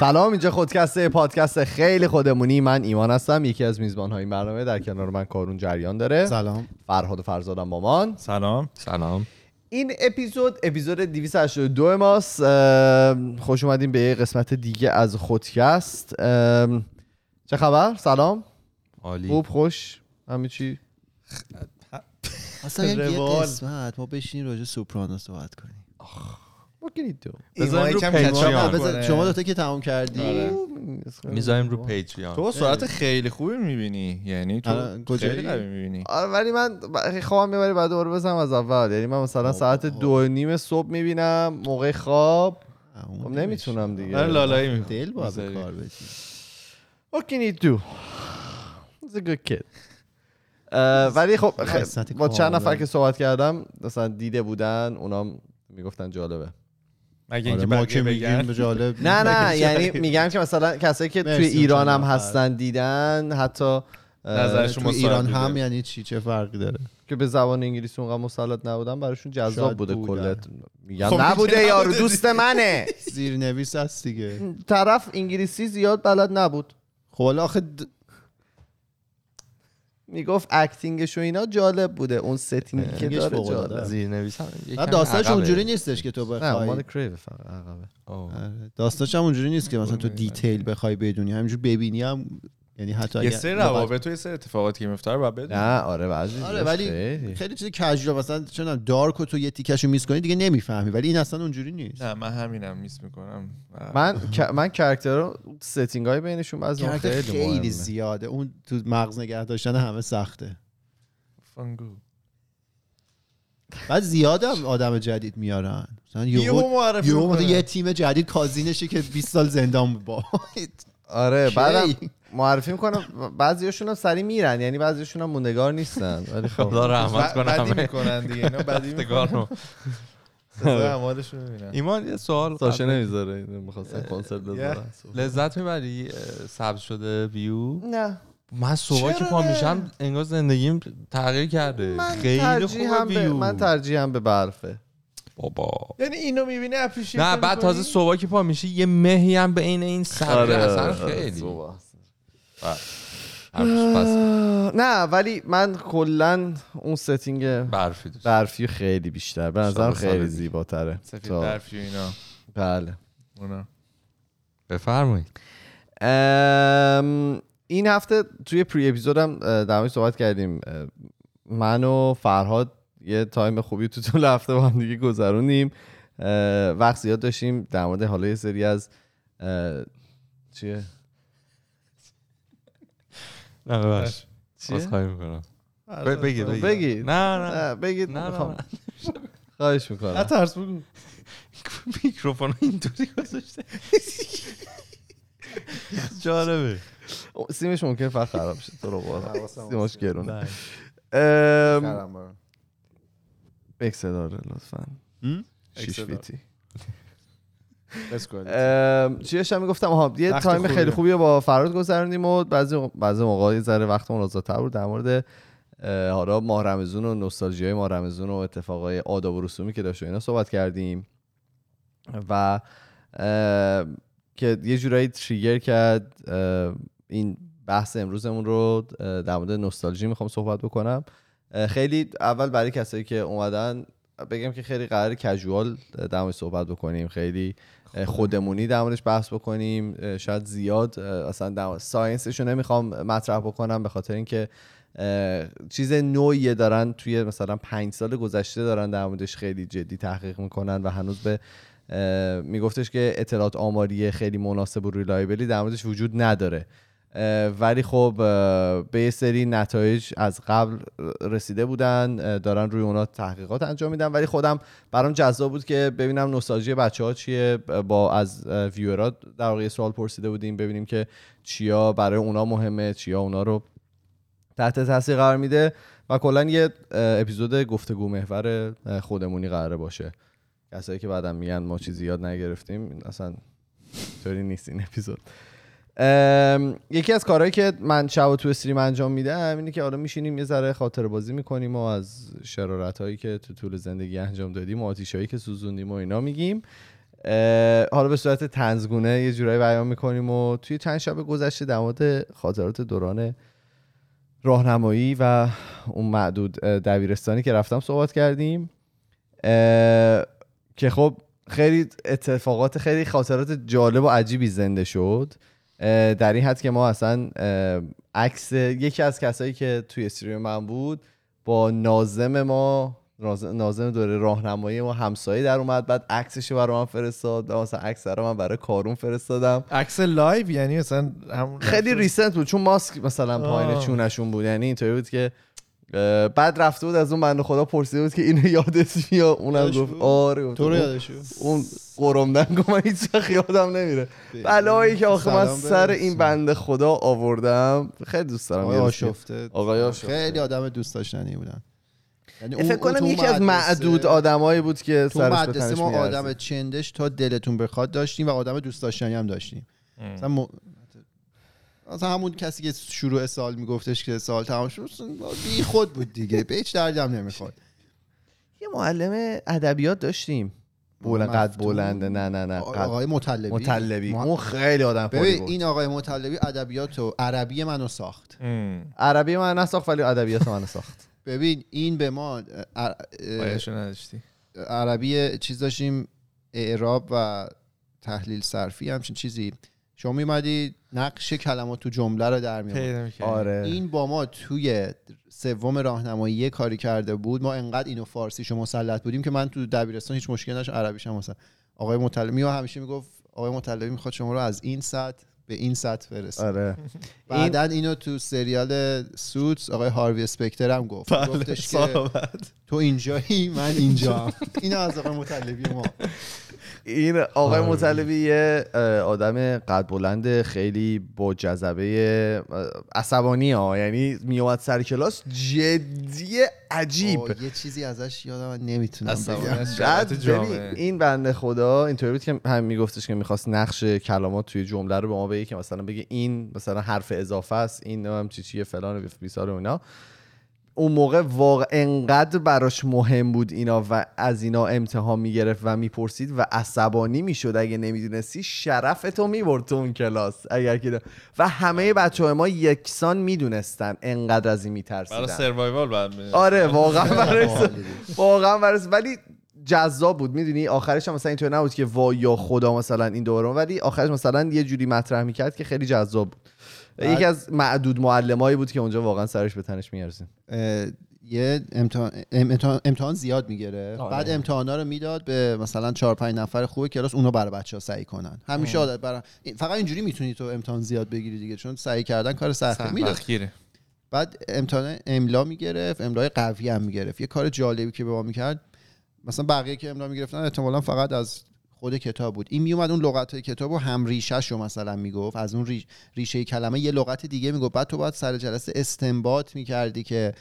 سلام اینجا خودکسته پادکست خیلی خودمونی. من ایمان هستم یکی از میزبان های این برنامه در کنار من کارون جریان داره. سلام. فرهاد و فرزادم مامان سلام. سلام. این اپیزود اپیزود 282 ماست. خوش اومدیم به یه قسمت دیگه از خودکست. چه خبر؟ سلام. عالی. خوب خوش؟ همه چی؟ اصلا یه. قسمت. ما بشینیم راجع سوپرانو صحبت کنیم. What can you do? رو پیتریان. شما دوتا که تمام کردی آره. می‌ذاریم رو پیتریان تو سرعت خیلی خوبی می‌بینی یعنی تو کجایی؟ خیلی قوی می‌بینی آره ولی من ب- خوابم می‌بری بعد دوباره بزنم از اول یعنی من مثلا ساعت دو و نیم صبح می‌بینم موقع خواب خب نمی‌تونم دیگه آره لالایی می‌کنی دل باید. کار بشی What can you do? He's a good kid. ولی خب با چند نفر. که صحبت کردم مثلا دیده بودن اونام می‌گفتن جالبه مگه آره اینکه ما که میگیم به جالب نه نه یعنی؟ میگم که مثلا کسایی که توی ایران هم. هستن دیدن حتی نظرشون تو مصاحب ایران. هم یعنی چی چه فرقی داره که به زبان انگلیسی اونقدر مسلط نبودن براشون جذاب بوده. کلت میگم خب نبوده یارو دوست منه زیرنویس هست دیگه طرف انگلیسی زیاد بلد نبود خب آخه می‌گفت اکتینگش و اینا جالب بوده. اون ستینگی که داره جالب. است. زیر نویسم نه، داستانش اونجوری نیستش که تو نه مال بخوای کریو فقط عقبه. آره، داستانش هم اونجوری نیست که مثلا تو دیتیل بخوای بدونی. همینجور ببینی هم یعنی حتی یه سری روابط و یه سری اتفاقاتی که میفته رو بدونی نه آره بعضی آره ولی خیلی. خیلی چیز کژوال مثلا چون دارک و تو یه تیکشو میس کنی دیگه نمی‌فهمی ولی این اصلا اونجوری نیست نه من همینم میس می‌کنم من من کرکتر رو ستینگ های بینشون کرکتر خیلی, خیلی. زیاده اون تو مغز نگه داشتن همه سخته فانگو بعد زیاد هم آدم جدید میارن مثلا یهو یهو. یه تیم جدید کازینشه که 20 سال زندان با آره بعدم؟ معرفی می‌کنم بعضیاشون هم سری میرن یعنی بعضیاشون هم موندگار نیستن ولی خب. خدا رحمت کنه بدی می‌کنن دیگه اینا بدی می‌کنن. ایمان یه سوال ساشه نمی‌ذاره می‌خواستن کنسرت بذارن لذت می‌بری سبز شده ویو نه. من صبح که پا؟ میشم انگار زندگیم تغییر کرده. خیلی خوبه من ترجیحم به برفه. بابا. یعنی اینو می‌بینی appreciate نه بعد تازه صبح که پا میشی یه مهی هم به این این سبزه اصلا آره، خیلی. نه ولی من کلا اون setting برفی دوست برفی خیلی بیشتر. به نظرم خیلی. زیباتره. سفید تا- برفی اینا. بله. اونا. بفرمایید. ام، این هفته توی پری اپیزودم در صحبت کردیم. من و فرهاد یه تایم خوبی تو طول هفته با هم دیگه گذروندیم اه، وقت زیاد داشتیم در مورد حالا یه سری از چیه؟ نه ببخش چیه؟ عذرخواهی می‌کنم. بگید بگید. بگید. نه نه. نه، بگید نه می‌خوام. نه. خواهش می‌کنم. نترس بگو. میکروفون اینطوری گذاشته. جالبه. سیمش ممکن فقط خراب شه. تو رو. حواسم سیمش گرونه. نه. ام، اکسل آره لطفا؟ شیش آره. فیتی چی داشتم می‌گفتم؟ آها یه تایم. خیلی خوبی با فراد گذروندیم و بعضی بعضی موقع یه ذره وقتمون آزادتر بود در مورد حالا ماه رمزون و نوستالژی های ماه رمزون و اتفاقای آداب و رسومی که داشت و اینا صحبت کردیم و که یه جورایی تریگر کرد این بحث امروزمون رو در مورد نوستالژی می‌خوام صحبت بکنم. خیلی اول برای کسایی که اومدن بگم که خیلی قرار کژوال در صحبت بکنیم خیلی خودمونی در موردش بحث بکنیم. شاید زیاد اصلا در ساینسش رو نمی‌خوام مطرح بکنم به خاطر اینکه چیز نوعیه دارن توی مثلا پنج سال گذشته دارن در موردش خیلی جدی تحقیق می‌کنن و هنوز به میگفتش که اطلاعات آماری خیلی مناسب و ریلایبلی در موردش وجود نداره. ولی خب به سری نتایج از قبل رسیده بودن دارن روی اونا تحقیقات انجام میدن. ولی خودم برام جذاب بود که ببینم نوستالژی بچه ها چیه. با از ویورا در واقع سوال پرسیده بودیم ببینیم که چیا برای اونا مهمه چیا اونا رو تحت تاثیر قرار میده و کلا یه اپیزود گفتگو محور خودمونی قراره باشه. کسایی که بعدم میگن ما چیزی یاد نگرفتیم اصلا طوری نیست این اپیزود. یکی از کارهایی که من شب تو استریم انجام میدم اینه که حالا میشینیم یه ذره خاطر بازی می‌کنیم و از شرارت هایی که تو طول زندگی انجام دادیم و آتیش هایی که سوزوندیم و اینا میگیم. حالا به صورت طنزگونه یه جورایی بیان می‌کنیم و توی چند شب گذشته در مورد خاطرات دوران راهنمایی و اون معدود دبیرستانی که رفتم صحبت کردیم. که خب خیلی اتفاقات خیلی خاطرات جالب و عجیبی زنده شد. در این حد که ما اصلا عکس یکی از کسایی که توی stream من بود با ناظم ما ناظ- ناظم دوره راهنمایی ما همسایه در اومد بعد عکسش برای من فرستاد. و مثلا عکس رو من برای کارون فرستادم. عکس لایو یعنی مثلا همون خیلی ریسنت بود چون ماسک مثلا پایین. چونشون بود. یعنی اینطوری بود که بعد رفته بود از اون بنده خدا پرسیده بود که اینو یادت میاد اونم یادش گفت؟ آره گفت تو رو اون- یادشو اون قرمدن گفت من هیچ وقت یادم نمیره بلایی که آخه من سر. این بنده خدا آوردم خیلی دوست دارم آقای آشفته آقای آشفته. خیلی آدم دوست داشتنی بودن یعنی فکر کنم یکی از معدود آدمایی بود که تو مدرسه ما. آدم چندش تا دلتون بخواد داشتیم و آدم دوست داشتنی هم داشتیم مثلا. مثلا همون کسی که شروع سال میگفتش که سال تمام شد بی خود بود دیگه. به هیچ دردی هم نمی‌خواد یه معلم ادبیات داشتیم. بلند قد. بلنده. نه نه نه. آقای مطلبی. مطلبی. اون خیلی آدم ببین بود. این آقای مطلبی ادبیات و عربی منو ساخت. عربی من نساخت ولی ادبیات من ساخت. ببین این به ما نداشتی. عربی چیز داشتیم اعراب و تحلیل صرفی همچین چیزی. شما میمدی نقش کلمات تو جمله رو در میاد. آره. این با ما توی سوم راهنمایی یه کاری کرده بود. ما انقدر اینو فارسیشو مسلط بودیم که من تو دبیرستان هیچ مشکل نداشت عربیش هم مثلا. آقای مطلبی و همیشه می‌گفت آقای مطلبی می‌خواد شما رو از این سطح به این سطح برسه آره. بعدا اینو تو سریال سوتس آقای هاروی اسپکتر هم گفت. بله، گفتش که تو اینجایی من اینجا اینو از آقای مطلبی ما. این آقای. مطلبی یه آدم قد بلند خیلی با جذبه عصبانی ها. یعنی میومد سر کلاس جدی عجیب. یه چیزی ازش یادم نمی‌تونم بگم. این بنده خدا اینطوری بود که هم میگفتش که می‌خواست نقش کلمات توی جمله رو به ما بگه که مثلا بگه این مثلا حرف اضافه است این هم چی چیه فلان و بیسار و اینا. اون موقع واقع انقدر براش مهم بود اینا و از اینا امتحان می‌گرفت و می‌پرسید و عصبانی می‌شد. اگه نمی‌دونستی شرفتو می‌برد تو اون کلاس. اگر که و همه بچه های ما یکسان می‌دونستن انقدر از این برای میترسیدن سروایوال بعد می- آره واقعا برای. واقعا برای ولی جذاب بود. می‌دونی آخرش هم مثلا اینطور نبود که وای یا خدا مثلا این دوره ولی آخرش مثلا یه جوری مطرح می‌کرد که خیلی جذاب بود. یکی از معدود معلمایی بود که اونجا واقعا سرش به تنش میارزیم اه، یه امتحان, امتحان, امتحان زیاد می‌گیره. آره. بعد امتحانا رو می‌داد به مثلا چهار پنج نفر خوب کلاس اونو برای بچه ها سعی کنن. همیشه عادت برای فقط اینجوری می‌تونی تو امتحان زیاد بگیری دیگه چون سعی کردن کار سخته سخت می‌داد. بعد امتحان املا می‌گرفت املای قوی هم می‌گرفت. یه کار جالبی که به ما می‌کرد مثلا بقیه که املا می‌گرفتن احتمالا فقط از خود کتاب بود. این میومد اون لغت های کتاب رو هم ریشهش رو مثلا می‌گفت. از اون ریش- ریشه کلمه یه لغت دیگه می‌گفت. بعد تو باید سر جلسه استنباط می‌کردی که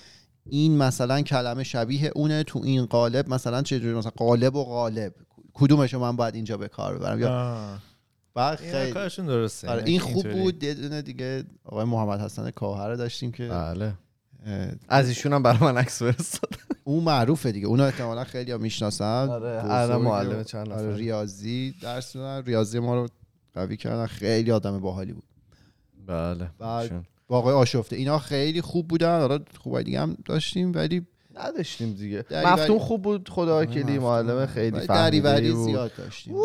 این مثلا کلمه شبیه اونه تو این قالب مثلا چجوری؟ مثلا قالب و قالب کدومش من باید اینجا به کار ببرم؟ یا. بعد خیلی کارشون درسته. آره اینا این خوب. بود. یه دونه دیگه آقای محمد حسن کاهر رو داشتیم که بله. از ایشون هم برای من عکس فرستاد. اون معروفه دیگه. اونو احتمالا خیلی ها می‌شناسن. آره، معلم چند آره نفر. ریاضی درس ریاضی ما رو قوی کردن. خیلی آدم باحالی بود. بله آقای آشفته. اینا خیلی خوب بودن. حالا خوبای دیگه هم داشتیم ولی نداشتیم دیگه. مفتون خوب بود خدا وکیلی مفتون. معلم خیلی فهمیده بود. زیاد داشتیم.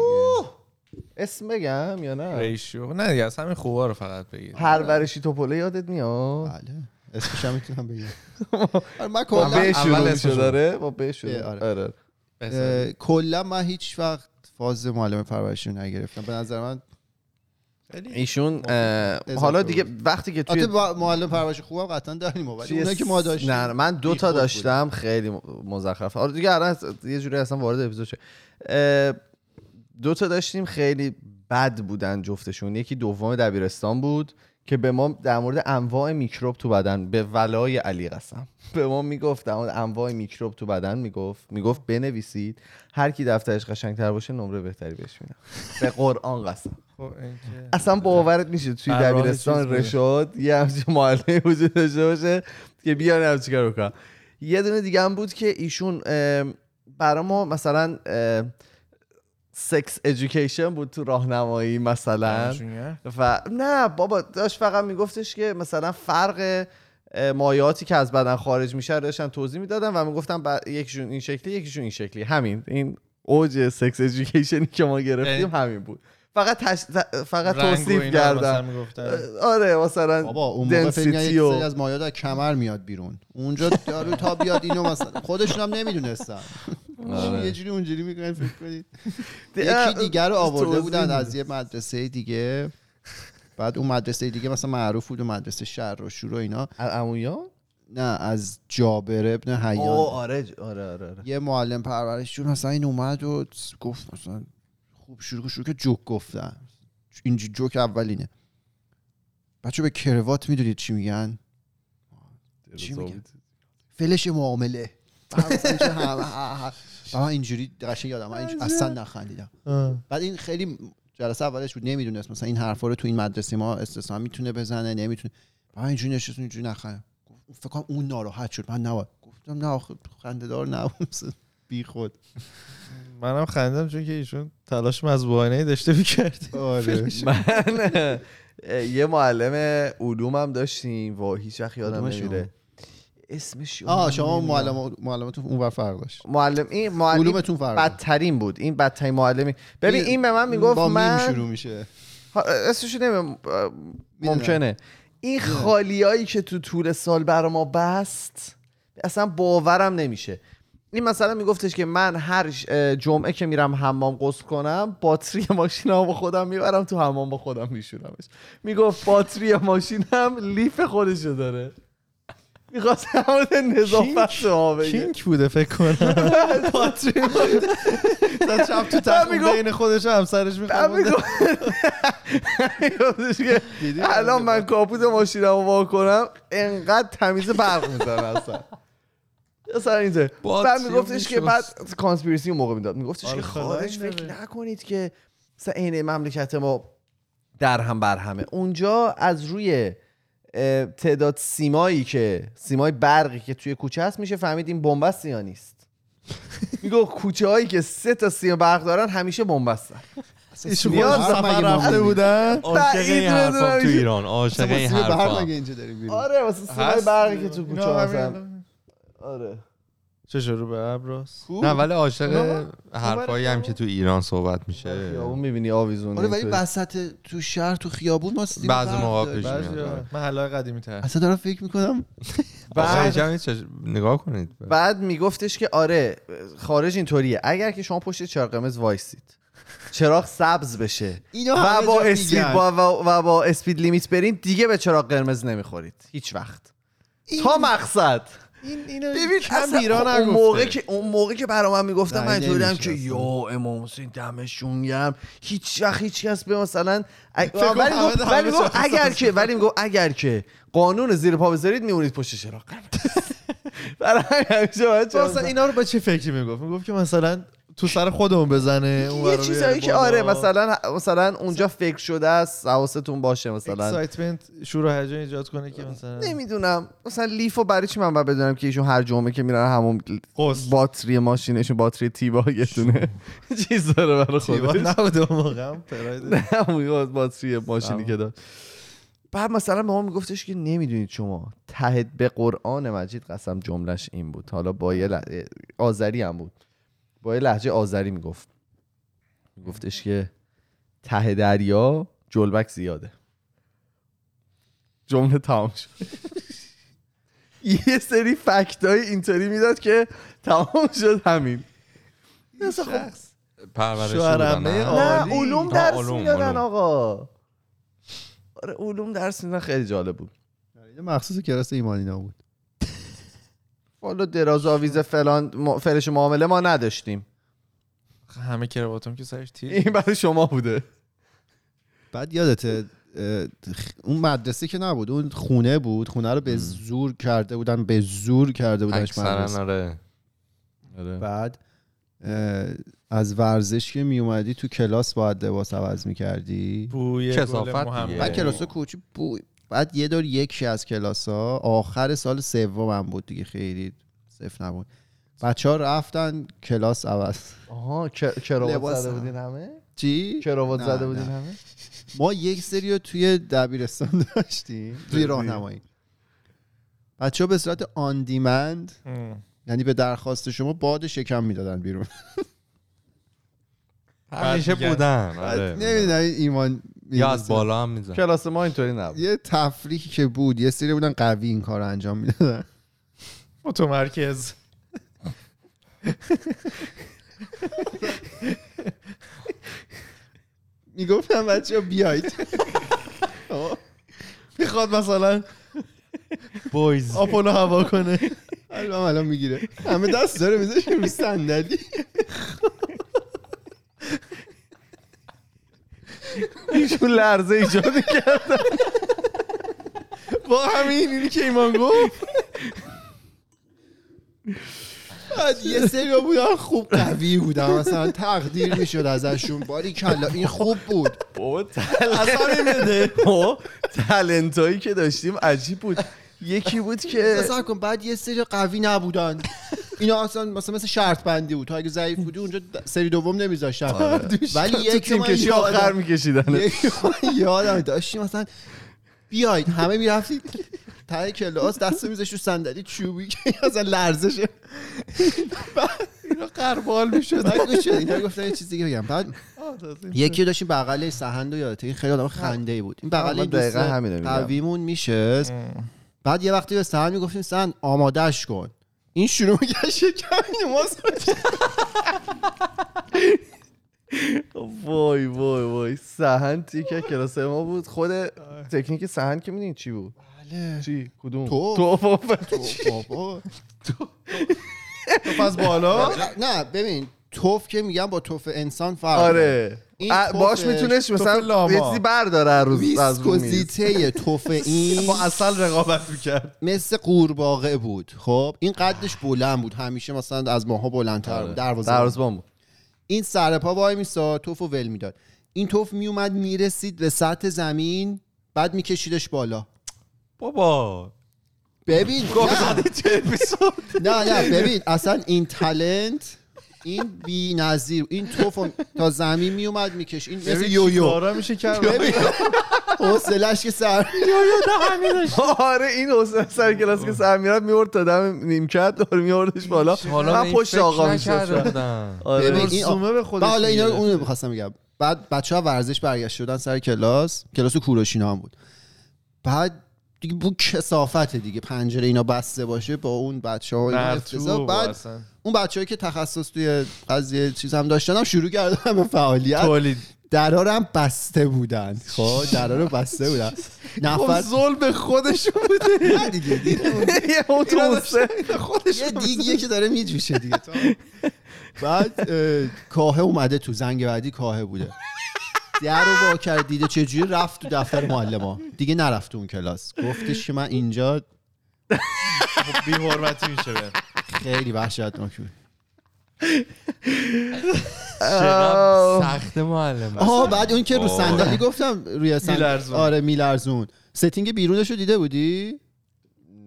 اسم بگم یا نه؟ ریشیو نه دیگه از همین خوبا رو فقط بگیر پرورشی توپله یادت میاد؟ بله. اسمش هم می‌تونم بگم. آره، من کلا اول داره با به شروع. آره. آره اه، کلا من هیچ وقت فاز معلم پرورشی رو نگرفتم. به نظر من ایشون حالا. دیگه وقتی که توی معلم پرورشی خوبم قطعا داریم ولی اونایی که ما داشتیم نه من دو تا داشتم خیلی م- مزخرفه. آره دیگه الان یه جوری اصلا وارد اپیزود شد. دو تا داشتیم خیلی بد بودن جفتشون. یکی دوم دبیرستان بود. که به ما در مورد انواع میکروب تو بدن به ولای علی قسم. به ما می‌گفت در مورد انواع میکروب تو بدن می‌گفت می‌گفت بنویسید هر کی دفترش قشنگتر باشه نمره بهتری بهش میدم. به قرآن قسم. خب، اصلا باورت میشه توی دبیرستان بوده. رشاد یه همچین معلمی وجود داشته باشه که بیان هم چیکار یه دونه دیگه هم بود که ایشون ام، برا ما مثلا سکس ادویکیشن بود تو راهنمایی مثلا. دانشجویی؟ و نه بابا داشت فقط میگفتش که مثلا فرق اه، مایعاتی که از بدن خارج میشه داشتن توضیح می‌دادن و می‌گفتن ب- یکیشون این شکلی یکیشون این شکلی. همین این اوج سکس ادویکیشنی که ما گرفتیم یعنی- همین بود. فقط تش... فقط توصیف کردن می‌گفتن. آره مثلا بابا اون موقع و- از مایات از کمر میاد بیرون. اونجا یارو تا بیاد اینو مثلا خودشون هم نمی‌دونستن. آره. یه جوری اونجوری می‌کنن فکر کنید یکی دیگر رو آورده بودن. از یه مدرسه دیگه. بعد اون مدرسه دیگه مثلا معروف بود و مدرسه شهر و شور و اینا. عمویا؟ نه از جابر ابن حیان. آره آره آره آره. یه معلم پرورششون مثلا این اومد و گفت مثلا خوب شروع شروع که جوک گفتن. این جوک اولینه بچه به کروات می‌دونید چی میگن؟ چی میگن؟ فلش معامله. و من اینجوری قشنگ یادم من اینجوری اصلا نخندیدم. بعد این خیلی جلسه اولش بود نمی‌دونست مثلا این حرفا رو تو این مدرسه ما استثنا می‌تونه بزنه نمی‌تونه. بعد اینجوری نشست اینجوری نخند گفت فکر کنم اون ناراحت شد. من نباید گفتم نه آخه خنده دار نبود. بی خود. منم خندم چون که ایشون تلاش مذبوحانه داشته می‌کرد آره. من یه معلم علومم داشتیم. و هیچ وقت یادم؟ نمیره. اسمش آه شما معلم معلمتون اونور فرق داشت. معلم این معلم علومتون فرق. بدترین بود. این بدترین معلمی. ببین این به من می‌گفت من شروع میشه. ها، اسمشو نمیم ممکنه. این خالیایی که تو طول سال برا ما بست اصلا باورم نمیشه. این مثلا میگفتش که من هر جمعه که میرم حمام غسل کنم باتری ماشینم با خودم می‌برم تو حمام با خودم میشورمش. می‌گفت باتری ماشینم لیف خودشو داره. می‌خواست همون نظافت ما بگه. کینک بوده فکر کنم. پاتری بوده شب تو میگفت- بین خودش و همسرش می‌خواد. که الان من کاپوت ماشینم رو کنم انقدر تمیز برق می‌زنه اصلا. اینطور باتری بعد میگفتش که بعد کانسپیرسی اون موقع می‌داد. میگفتش که آره، خارج فکر. نکنید که مثلا عین مملکت ما در هم بر همه. اونجا از روی تعداد سیمایی که سیمای برقی که توی کوچه هست میشه فهمید این بنبست یا نیست. میگه کوچه هایی که سه تا سیم برق دارن همیشه بنبستن. ایشون سفر رفته؟ بودن؟ عاشق بعید این حرفا. تو ایران عاشق این حرفا. اینجا؟ آره واسه سیمای؟ برقی که تو کوچه هستن. آره. چه شروع به ابراست نه ولی عاشق حرفایی هم که تو ایران صحبت میشه. خیابون می‌بینی آویزون آره ولی. وسط تو شهر تو خیابون ما سیم بعضی برق موقع. پیش بعضی میاد. محله قدیمی تر. اصلا دارم فکر می‌کنم بعد- نگاه کنید. بعد میگفتش که آره خارج اینطوریه. اگر که شما پشت چراغ قرمز وایسید چراغ سبز بشه اینو و با اسپید. با و با اسپید لیمیت برین دیگه به چراغ قرمز نمی‌خورید. هیچ وقت. تا مقصد. این اینو ببین کم اصلا ایران اون. موقع که اون موقع که برا من می‌گفتم من اینطوری هم که. یا امام حسین دمشون گرم هیچ وقت هیچ کس به مثلا ولی گفت- ولی گفت. اگر که ولی می‌گفت اگر که قانون زیر پا بذارید میمونید پشت چراغ برای همیشه اینا رو با چه فکری می‌گفت می‌گفت که مثلا تو سر خودمون بزنه اون یه چیزایی بیاره که. آره مثلا مثلا اونجا فکر شده است حواستون باشه مثلا اکسایتمنت شور و هیجان ایجاد کنه که مثلا نمی‌دونم مثلا لیفو برای چی من باید بدونم که ایشون هر جمعه که میرن همون. باتری ماشینشون باتری تیبا یه دونه چیز داره برای خودش نبوده اون موقع هم پراید. نه باتری ماشینی. که داشت بعد مثلا به ما میگفتش که نمی‌دونید شما تحت به قرآن مجید قسم جملش این بود حالا با یه آذری هم بود با یه لحجه آذری می‌گفت. میگفتش که ته دریا جلبک زیاده. جمله تمام شد. یه سری فکت های اینطوری می‌داد که تمام شد همین. اصلا خب پرورش شوهرمه بودن، نه؟ علوم درس می‌دادن. آقا. آره علوم درس می‌دادن خیلی جالب بود. مخصوص کلاس ایمانینا بود والا دراز آویز فلان فرش معامله ما نداشتیم. همه کرواتم که سرش تیر این برای شما بوده. بعد یادته خ- اون مدرسه که نبود اون خونه بود خونه رو به زور کرده بودن به زور کرده بودنش اکثرا مدرسه. آره. بعد اه، از ورزش که می اومدی تو کلاس باید لباس عوض می کردی بوی. محمد. بعد کلاس کوچی بو... بعد یه دور یکی از کلاس ها آخر سال سومم بود دیگه خیلی صفر نبود بچه ها رفتن کلاس عوض آها کراوات زده. بودین همه چی؟ کراوات زده. بودین همه ما یک سری رو توی دبیرستان داشتیم توی راهنمایی بچه ها به صورت آن دیمند یعنی به درخواست شما باد شکم می‌دادن بیرون همیشه. بودن آره. نمی‌دونم ایمان یا از بالا هم میزن کلاس ما اینطوری نبود. یه تفریحی که بود یه سری بودن قوی این کار رو انجام می‌دادن. متمرکز می‌گفتم بچه ها بیایید. می‌خواد مثلا بویز آپولو هوا کنه. الان الان می‌گیره. همه دست داره می‌ذاره رو صندلی. ایشون لرزه ایجاد کرد با همین اینی که ایمان گفت. بعد یه سری بودن خوب قوی بودن. مثلا تقدیر می‌شد ازشون. باری کلا این خوب بود. بابا تلنت. هایی که داشتیم عجیب بود. یکی بود که مثلا کن بعد یه سری قوی نبودن. اینا اصلا مثلا مثل شرط بندی بود. تو اگه ضعیف بودی اونجا سری دوم نمیذاشتن ولی تو یکی تیم کشی آخر میکشیدن یادم داشتیم مثلا بیاید. همه می‌رفتید. ته کلاس دست میذاشت رو صندلی چوبی که اصلا لرزشه اینا قربال می‌شد اینا گفتن یه چیز دیگه بگم. بعد یکی داشتیم بغل سهند و یادته. این خیلی آدم خنده ای بود. این بغل دقیقا میگم. قویمون میشه بعد یه وقتی به سهند می‌گفتیم سهند آمادش کن. این شروع شکم اینو ماست وای وای وای. سهن از کلاس ما بود. خود تکنیک سهن که میدین چی بود؟ بله. چی؟ کدوم؟ تو. تو بابا. تو از بالا. نه ببین. توف که میگم با توف انسان فرق. آره. باش می‌تونست مثلا لاما. یه چیزی برداره از روز. ویسکوزیته توف این با اصل رقابت می‌کرد. مثل قورباغه بود خب؟ این قدش بلند بود همیشه مثلا از ماها بلندتر بود دروازه دروازه‌بان بود. این سر پا وای میسا توف و ول می‌داد. این توف میومد می‌رسید به سطح زمین بعد میکشیدش بالا. بابا. ببین نه. نه نه ببین اصلا این تلنت این بی نظیر این توف تا زمین میومد میکش. این مثل یویو. میشه کرد؟ حوصلش که سر آره این حسین سر کلاس که سر می‌رفت میورد تا دم نیمکت دور میوردش بالا. من پشت آقا نکرده می‌شد بودن. آره این زومه به خودش بعد حالا اینا. اونو می‌خواستم بگم. بعد بچه ها ورزش برگشت شدن سر کلاس. کلاس کوروشینا هم بود. بعد دیگه بود کسافته دیگه. پنجره اینا بسته باشه با اون بچه ها بعد اون بچه‌ای که تخصص توی قضیه چیز هم داشتن هم شروع کردن به فعالیت. تولید. درا رو هم بسته بودن. خب درا رو بسته بودن. خب نفر ظلم خودشون بوده. نه دیگه دیگه. یه اون توسه یه دیگیه که داره میجوشه دیگه بعد اه، کاهه اومده تو زنگ بعدی کاهه بوده. در رو وا کرد دیده چجوری رفت تو دفتر معلم دیگه نرفت اون کلاس. گفتش که من اینجا بی حرمتی میشه خیلی وحشتناک بود. سخت معلم آها بعد اون که رو. صندلی گفتم روی صندلی. میلرزون. آره میلرزون. setting بیرونش رو دیده بودی؟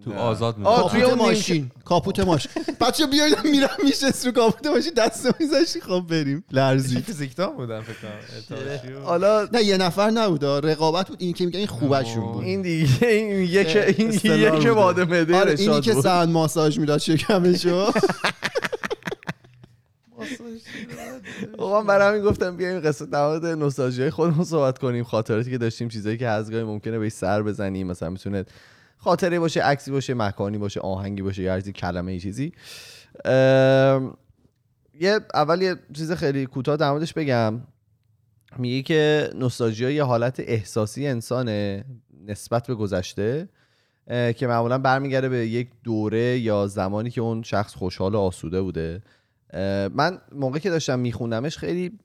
تو آزاد آه، می‌ذاره. توی کاپوت اون ماشین. کاپوت ماشین. بچه بیاید میرم میشه رو کاپوت ماشین. دست میذاشتی خب بریم. لرزی. فیزیکدان بودن فکر حالا نه یه نفر نبود. آه، رقابت بود. این که میگن این خوبشون بود. این دیگه این یک این یک. واده مده آره اینی که سند ماساژ می‌داد شکمشو. آقا من برای همین گفتم بیایم قصه در مورد نوستالژی خودمون صحبت کنیم. خاطراتی که داشتیم چیزایی که از گاهی ممکنه بهش سر بزنیم. مثلا می‌تونه خاطره باشه عکسی باشه مکانی باشه آهنگی باشه یا هر چیزی کلمه ای چیزی. یه اول یه چیز خیلی کوتاه در موردش بگم. میگه که نوستالژی یه حالت احساسی انسانه نسبت به گذشته که معمولا برمیگرده به یک دوره یا زمانی که اون شخص خوشحال و آسوده بوده. من موقعی که داشتم میخوندمش خیلی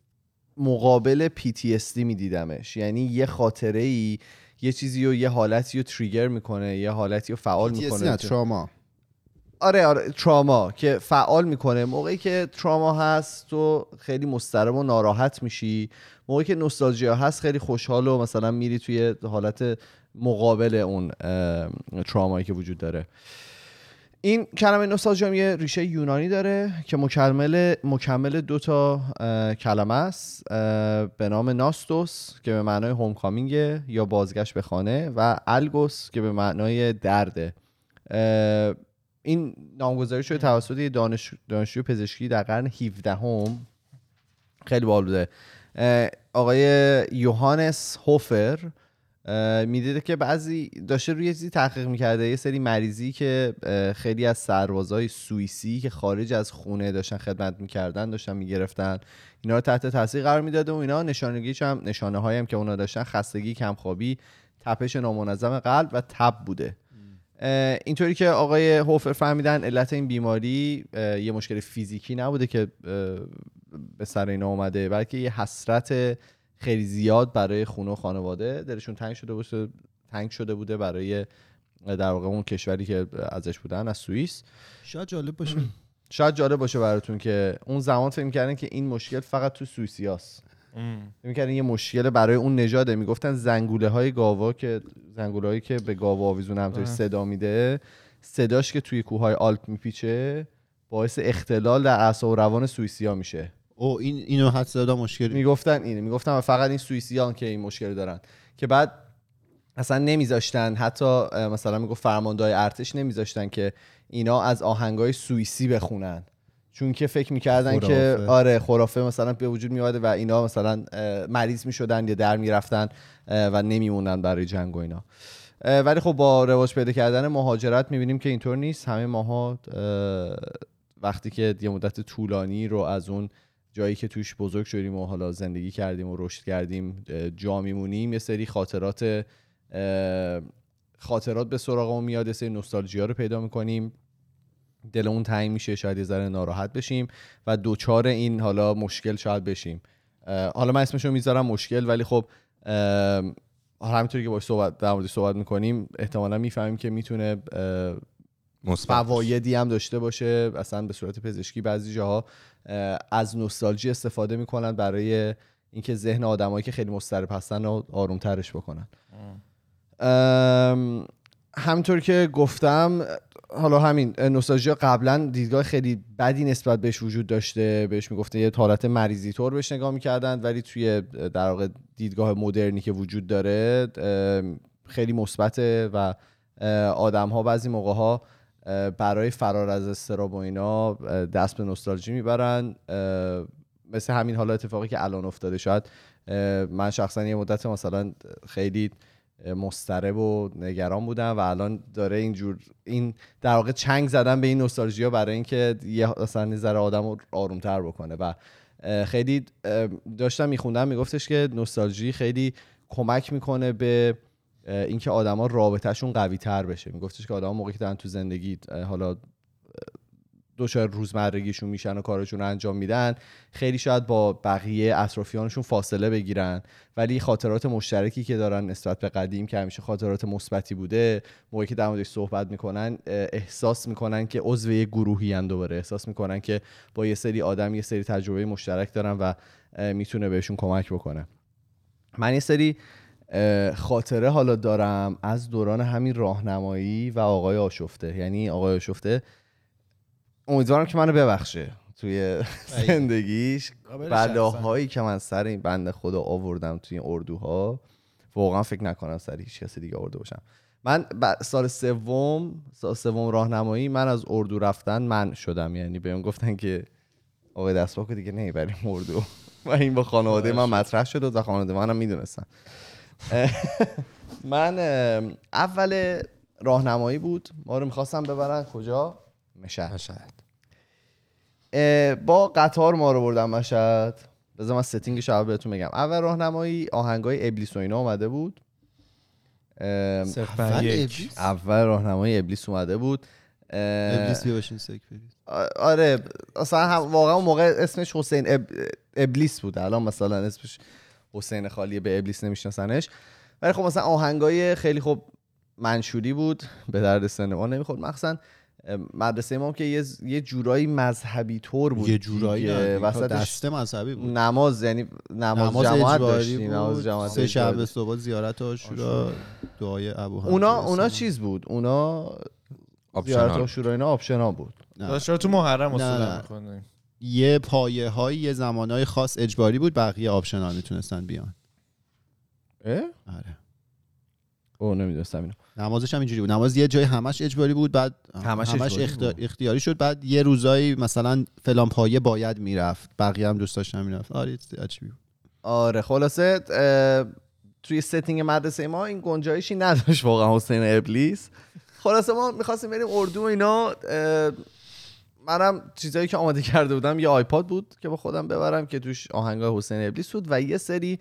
مقابل PTSD میدیدمش. یعنی یه خاطره ای یه چیزی و یه حالتی رو تریگر می‌کنه یه حالتی رو فعال می‌کنه نه تراما آره آره تراما که فعال می‌کنه. موقعی که تراما هست تو خیلی مضطرب و ناراحت میشی موقعی که نوستالژیا هست خیلی خوشحال و مثلا میری توی حالت مقابل اون ترامایی که وجود داره. این کلمه نوستالژی هم یه ریشه یونانی داره که مکمل مکمل دو تا کلمه است. به نام ناستوس که به معنای هومکامینگ یا بازگشت به خانه و الگوس که به معنای درده این نامگذاری شده توسط دانش دانشجوی پزشکی در قرن 17 هم خیلی اه، آقای یوهانس هوفر می‌دیده که بعضی داشته روی یه چیزی تحقیق می‌کرده. یه سری مریضی که خیلی از سربازای سوئیسی که خارج از خونه داشتن خدمت می‌کردن داشتن می‌گرفتن. اینا رو تحت تاثیر قرار می‌داده و اینا نشانگیش هم نشانه هایی هم که اونا داشتن خستگی کمخوابی تپش نامنظم قلب و تب بوده. اینطوری که آقای هوفر فهمیدن علت این بیماری یه مشکل فیزیکی نبوده که به سر اینا اومده بلکه یه حسرت خیلی زیاد برای خونه و خانواده دلشون تنگ شده بوده تنگ شده بوده برای در واقع اون کشوری که ازش بودن از سوئیس. شاید جالب باشه. شاید جالب باشه براتون که اون زمان فکر می‌کردن که این مشکل فقط تو سوئیسیاست. فکر می‌کردن یه مشکل برای اون نژاده. می‌گفتن زنگوله های گاوا که زنگوله هایی که به گاوا آویزون همطوری. صدا میده صداش که توی کوههای آلپ میپیچه باعث اختلال در اعصاب و روان سوئیسیا میشه. او این اینو حد صدا مشکلی می‌گفتن اینه می‌گفتن فقط این سوئیسیان که این مشکل دارن. که بعد اصلا نمیذاشتن حتی مثلا می‌گفت فرماندهای ارتش نمیذاشتن که اینا از آهنگای سوئیسی بخونن. چون که فکر می‌کردن که. آره خرافه مثلا به وجود میاد و اینا مثلا مریض می‌شدن یا در می‌رفتن و نمیموندن برای جنگ و اینا. ولی خب با رواج پیدا کردن مهاجرت می‌بینیم که اینطور نیست. همه ماها اه، وقتی که یه مدت طولانی رو از اون جایی که توش بزرگ شدیم و حالا زندگی کردیم و رشد کردیم جا میمونیم یه سری خاطرات خاطرات به سراغمون میاد یه سری نوستالژیا رو پیدا می‌کنیم. دلمون تنگ میشه شاید یه ذره ناراحت بشیم و دوچار این حالا مشکل شاید بشیم. حالا من اسمشو می‌ذارم مشکل ولی خب همینطوری که باش صحبت در موردش صحبت می‌کنیم احتمالا می‌فهمیم که می‌تونه فوایدی هم داشته باشه اصلا به صورت پزشکی بعضی جاها. اه، از نوستالژی استفاده می‌کنن برای اینکه ذهن آدمایی که خیلی مضطرب هستن رو آرومترش بکنن. همطور که گفتم حالا همین نوستالژی قبلا دیدگاه خیلی بدی نسبت بهش وجود داشته. بهش می‌گفتن یه حالت مریضی طور بهش نگاه می‌کردن ولی توی در واقع دیدگاه مدرنی که وجود داره خیلی مثبته و آدم ها بعضی موقع ها برای فرار از استراب و اینا دست به نوستالژی می‌برن. مثل همین حالا اتفاقی که الان افتاده. شاید من شخصا یه مدت مثلا خیلی مضطرب و نگران بودم و الان داره اینجور این در واقع چنگ زدن به این نوستالژیا برای اینکه یه مثلا ذره آدم رو آرومتر بکنه. و خیلی داشتم میخوندم میگفتش که نوستالژی خیلی کمک می‌کنه به اینکه آدما رابطهشون قوی تر بشه. میگفتش که آدما موقعی که دارن تو زندگی حالا اه، دچار روزمرگیشون میشن و کارشون رو انجام میدن خیلی شاید با بقیه اطرافیانشون فاصله بگیرن. ولی خاطرات مشترکی که دارن نسبت به قدیم که همیشه خاطرات مثبتی بوده موقعی که در صحبت می‌کنن احساس می‌کنن که عضو یه گروهی ان دوباره. احساس می‌کنن که با یه سری آدم یه سری تجربه مشترک دارن و می‌تونه بهشون کمک بکنه. من یه سری خاطره حالا دارم از دوران همین راهنمایی و آقای آشفته. یعنی آقای آشفته امیدوارم که منو ببخشه توی زندگیش. بلاهایی که من سر این بنده خدا آوردم توی این اردوها واقعا فکر نکنم سر هیچ کسی دیگه آورده باشم. من سال سوم سال سوم راهنمایی من از اردو رفتن من شدم. یعنی بهم گفتن که آقای دستپاک دیگه نمی‌بریم اردو. و این با خانواده من مطرح شد و خانواده منم می‌دونستن. من اول راهنمایی بود. ما رو می‌خواستم ببرن کجا؟ مشهد. مشهد. با قطار ما رو بردم مشهد. بذار من ستینگش اول بهتون بگم. اول راهنمایی آهنگای ابلیس و اینا اومده بود. اول یک. ابلیس؟ اول راهنمایی ابلیس اومده بود. ابلیس سک آره اصلا هم واقعا اون موقع اسمش حسین اب... ابلیس بود. الان مثلا اسمش حسین خالیه به ابلیس نمیشناسنش. ولی خب مثلا آهنگای خیلی خب منشوری بود به درد سن ما نمی‌خورد. مخصوصا مدرسه ما که یه, یه جورایی مذهبی طور بود یه جورایی وسطش دسته مذهبی بود. نماز یعنی نماز, نماز جماعت داشتیم نماز جماعت سه شب صبح زیارت عاشورا دعای ابو حنیفه اونا اونا. چیز بود؟ اونا زیارت optional عاشورا اینا optional بود. نه. داشت تو محرم اصولا نه. یه پایه های یه زمانهای خاص اجباری بود بقیه optional می‌تونستن بیان. اه؟ آره. او نمی‌دونستم اینو. نمازش هم اینجوری بود. نماز یه جای همش اجباری بود بعد همش اجباری اخت- بود. اختیاری شد. بعد یه روزایی مثلا فلان پایه باید می‌رفت. بقیه هم دوست داشتن می‌رفت. آره عجیبی بود. آره خلاصه توی setting مدرسه ما این گنجایشی نداشت واقعا حسین ابلیس. خلاصه ما می‌خواستیم بریم اردو و اینا منم چیزایی که آماده کرده بودم یه آیپاد بود که با خودم ببرم که توش آهنگای حسین ابلیس بود و یه سری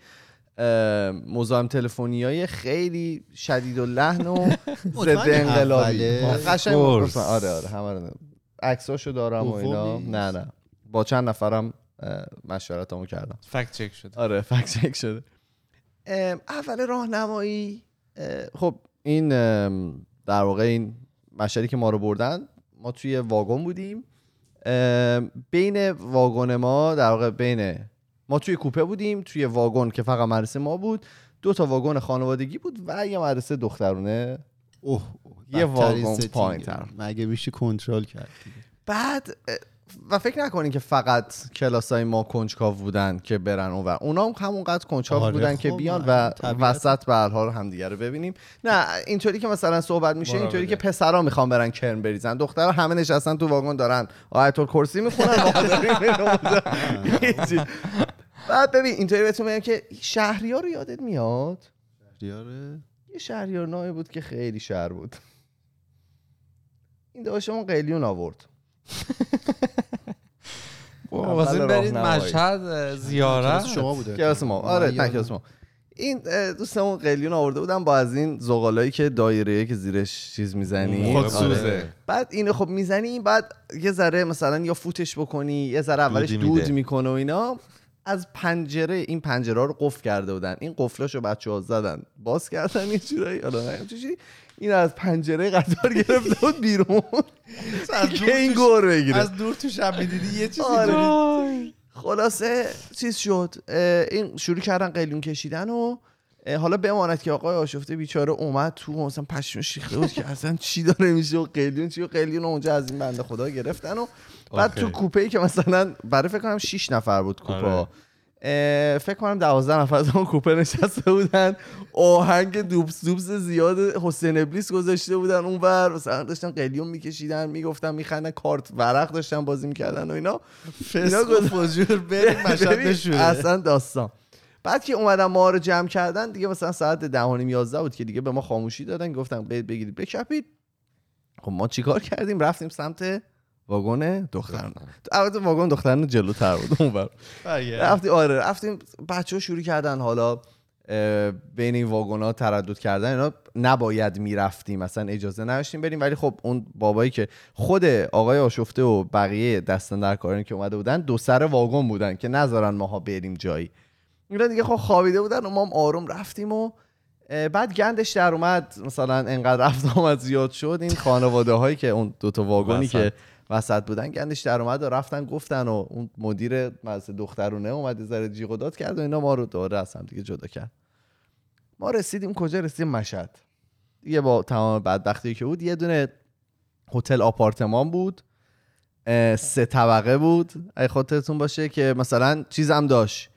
مزاحم تلفنی های خیلی شدید و لحن و ضد انقلابی؟ قشنگ آره آره همه رو عکساشو دارم و اینا. نه نه. با چند نفرم مشورتامو کردم. فکت چک شد آره فکت چک شده. ام، اول راهنمایی اه، خب این در واقع این مشهدی که ما رو بردن ما توی واگن بودیم. بین واگن ما در واقع بین ما توی کوپه بودیم توی واگن که فقط مدرسه ما بود دو تا واگن خانوادگی بود و یه مدرسه دخترونه اوه یه واگن. پایین‌تر. مگه میشه کنترل کرد. بعد و فکر نکنین که فقط کلاسای ما کنجکاو بودن که برن اونور اونا هم همونقدر کنجکاو آره، بودن که خب، بیان آره، و طبیعت. وسط به حال همدیگه رو ببینیم. نه اینطوری که مثلا صحبت میشه. اینطوری که پسرا می‌خوان برن کرم بریزن. دخترها همه نشستن تو واگن دارن آیت الکرسی می‌خونن بعد ببین اینطوری بهتون بگم که شهریار رو یادت میاد؟ دیاره یه شهریار نامی بود که خیلی شهر بود. این داشتمون قلیون آورد. واسه برید. مشهد زیارت. کلاس شما بوده. کلاس ما. آره من نه کلاس ما. این دوستمون قلیون آورده بودن با از این زغالایی که دایره که زیرش چیز می‌زنی. خودسوزه. بعد اینو خب می‌زنی بعد یه ذره مثلا یا فوتش بکنی یه ذره اولش دود. می‌کنه و اینا. از پنجره این پنجره رو قفل کرده بودن. این قفلاشو بچه ها زدن. باز کردن یه جورایی. حالا چجوری این از پنجره قطار گرفته بود بیرون که این گور بگیره از دور تو شب می‌دیدی یه چیزی آره. خلاصه چیز شد این شروع کردن قلیون کشیدن و حالا بماند که آقای آشفته بیچاره اومد تو مثلا پشمش ریخته بود که اصلا چی داره میشه و قلیون چی و قلیون اونجا از این بنده خدا گرفتن و بعد آخه. تو کوپه ای که مثلا برای فکر کنم 6 نفر بود کوپه آره. فکر کنم دوازده نفر تو اون کوپه نشسته بودن. آهنگ دوبس دوبس زیاد حسین ابلیس گذاشته بودن اونور. مثلا داشتن قلیون میکشیدن می‌گفتن میخندن کارت ورق داشتن بازی می‌کردن و اینا. اینا فجور نشوره اصلا داستان. بعد که اومدن ما رو جمع کردن دیگه مثلا ساعت ده و نیم 11 بود که دیگه به ما خاموشی دادن. گفتن بگیرید بکپید خب ما چیکار کردیم؟ رفتیم سمت واگن دختران. البته واگن دختران جلوتر بود اونور رفتیم آره رفتیم بچه ها شروع کردن حالا بین این واگن ها تردد کردن. اینا نباید می‌رفتیم مثلا اجازه نداشتیم بریم. ولی خب اون بابایی که خود آقای آشفته و بقیه دستن در کارانی که اومده بودن دو سر واگن بودن که نذارن ماها بریم جایی. اینا دیگه خب خوابیده بودن و ما هم آروم رفتیم و بعد گندش در اومد. مثلا انقدر رفت آمد زیاد شد. این خانواده هایی که اون دوتا واگنی. که وسط بودن گندش در اومد و رفتن گفتن و اون مدیر مدرسه دخترونه اومد یه ذره جیغ و داد کرد و اینا ما رو دوره از هم دیگه جدا کرد. ما رسیدیم کجا؟ رسیدیم مشهد. دیگه با تمام بدبختی که بود یه دونه هتل آپارتمان بود. سه طبقه بود. اگه خاطرتون باشه که مثلا چیزم داشت.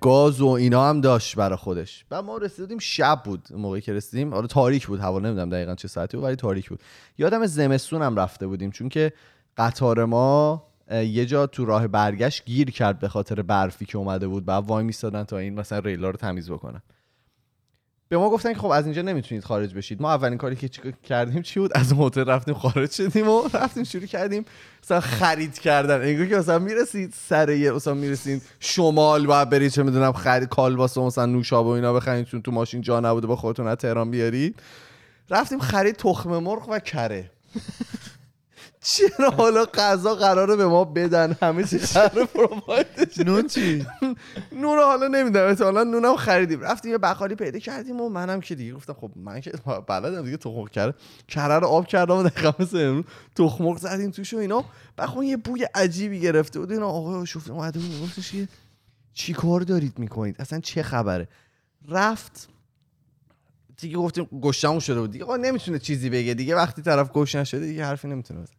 گاز و اینا هم داشت برای خودش. بعد ما رسیدیم شب بود موقعی که رسیدیم. آره تاریک بود. هوا نمی‌دونم دقیقا چه ساعتی بود ولی تاریک بود. یادم زمستون هم رفته بودیم چون که قطار ما یه جا تو راه برگشت گیر کرد به خاطر برفی که اومده بود. بعد وای میستادن تا این مثلا ریلا رو تمیز بکنن. به ما گفتن که خب از اینجا نمی‌تونید خارج بشید. ما اولین کاری که کردیم چی بود؟ از هتل رفتیم خارج شدیم و رفتیم شروع کردیم مثلا خرید کردن. انگار که مثلا می‌رسید سر یه مثلا می‌رسید شمال باید برید چه می‌دونم خرید کالباس و مثلا نوشابه و اینا بخرید چون تو ماشین جا نبوده با خودتون از تهران بیارید. رفتیم خرید تخم مرغ و کره. چرا حالا غذا قراره به ما بدن؟ همه چی قراره پرووایدش نون چی؟ نون حالا نمی‌دونم. احتمالا نونم خریدیم. رفتیم یه بقالی پیدا کردیم و منم که دیگه گفتم خب من که بلدم دیگه تخم کره کره رو آب کردم و دقیقا مثل امروز تخم مرغ زدیم توش و اینا. بخون یه بوی عجیبی گرفته بود. اینا آقای شوفت اومده بود. میگفتش که چی کار دارید می‌کنید؟ اصلا چه خبره؟ رفت. دیگه گفتیم گشتمون شده بود. دیگه آقا نمی‌تونه چیزی بگه. دیگه وقتی طرف گوش نشده دیگه حرفی نمی‌تونه بزنه.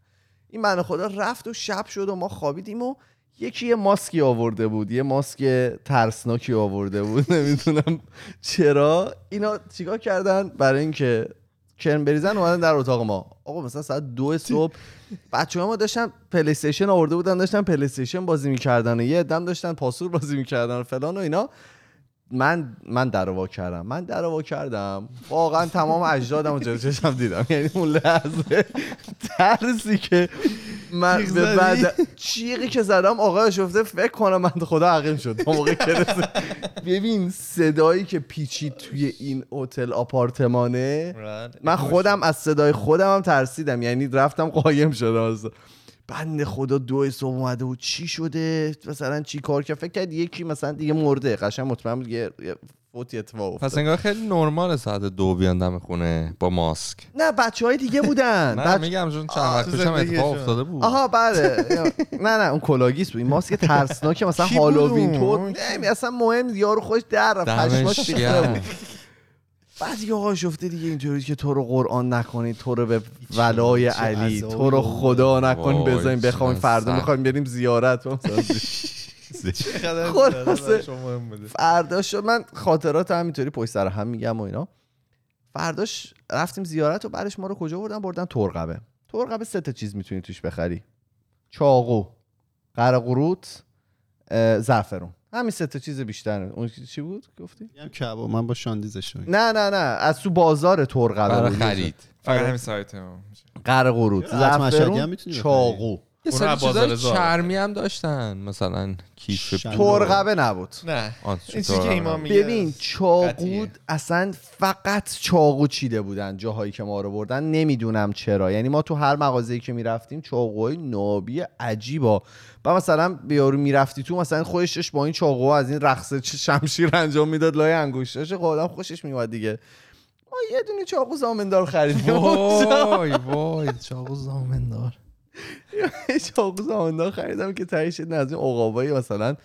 این من خدا رفت و شب شد و ما خوابیدیم و یکی یه ماسکی آورده بود یه ماسک ترسناکی آورده بود نمی‌دونم چرا. اینا چیکار کردن؟ برای اینکه کرم بریزن اومدن در اتاق ما. آقا مثلا ساعت دو صبح بچه ما داشتن پلی آورده بودن داشتن پلی بازی می‌کردن و یه دم داشتن پاسور بازی می‌کردن و فلان و اینا. من من در وا کردم. من در وا کردم. واقعا تمام اجدادم رو جلو چشم دیدم. یعنی اون لحظه ترسی که من به؟ بعد چیقی که زدم آقای شفته فکر کنم من خدا عقیم شد موقع که رسید. ببین صدایی که پیچید توی این هتل آپارتمانه من خودم از صدای خودم هم ترسیدم. یعنی رفتم قایم شدم. بند خدا دو صبح اومده بود. چی شده؟ مثلا چی کار کرد؟ فکر کرد یکی مثلا دیگه مرده. قشنگ مطمئن بود یه فوتی اتفاق پس افتاد انگار خیلی نرمال ساعت دو بیان دم خونه با ماسک. نه بچه های دیگه بودن. نه بچ- میگم چون چند وقت تو پیشم اتفاق. افتاده بود. آها بله. نه نه اون کلاگیس بود. این ماسک ترسناک مثلا هالووین اون نه اصلا مهم یارو خوش در رفت. پشماش. بود. بعد یه آقا شفته دیگه اینطوری که تو رو قرآن نکنید تو رو به ولای علی تو رو. خدا نکنید وای، بزنیم بخوایم فردا. می‌خوایم بریم زیارت. خلاصه. فردا شد من خاطرات همینطوری پشت سر هم میگم و اینا. فرداش رفتیم زیارت و بعدش ما رو کجا بردن؟ بردن ترقبه. ترقبه سه تا چیز می‌تونی توش بخری. چاقو قرقروت زعفرون. همین سه تا چیز بیشتر. اون چی بود؟ گفتی؟ میگم کباب. من با شاندیزش میگم. نه نه نه. از تو بازار ترقبه برای بود. خرید. فقط همین سایت مشهدی هم زعفرون. چاقو. یه اون سری چیزای زار. چرمی هم داشتن. مثلا کیف شن- ترقبه نبود. نه. این چیزی که ایمان میگه ببین چاقو. اصلا فقط چاقو چیده بودن جاهایی که ما رو بردن. نمی‌دونم چرا. یعنی ما تو هر مغازه‌ای که می‌رفتیم چاقوهای نابی عجیبا. و مثلا به یارو می‌رفتی تو مثلا خودش با این چاقو از این رقص شمشیر انجام می‌داد لای انگشتاش خب آدم خوشش میومد دیگه. ما یه دونه چاقو زامندار خریدیم وای وای چاقو زامندار. چاقو زامندار خریدم که تهش از این عقابایی مثلا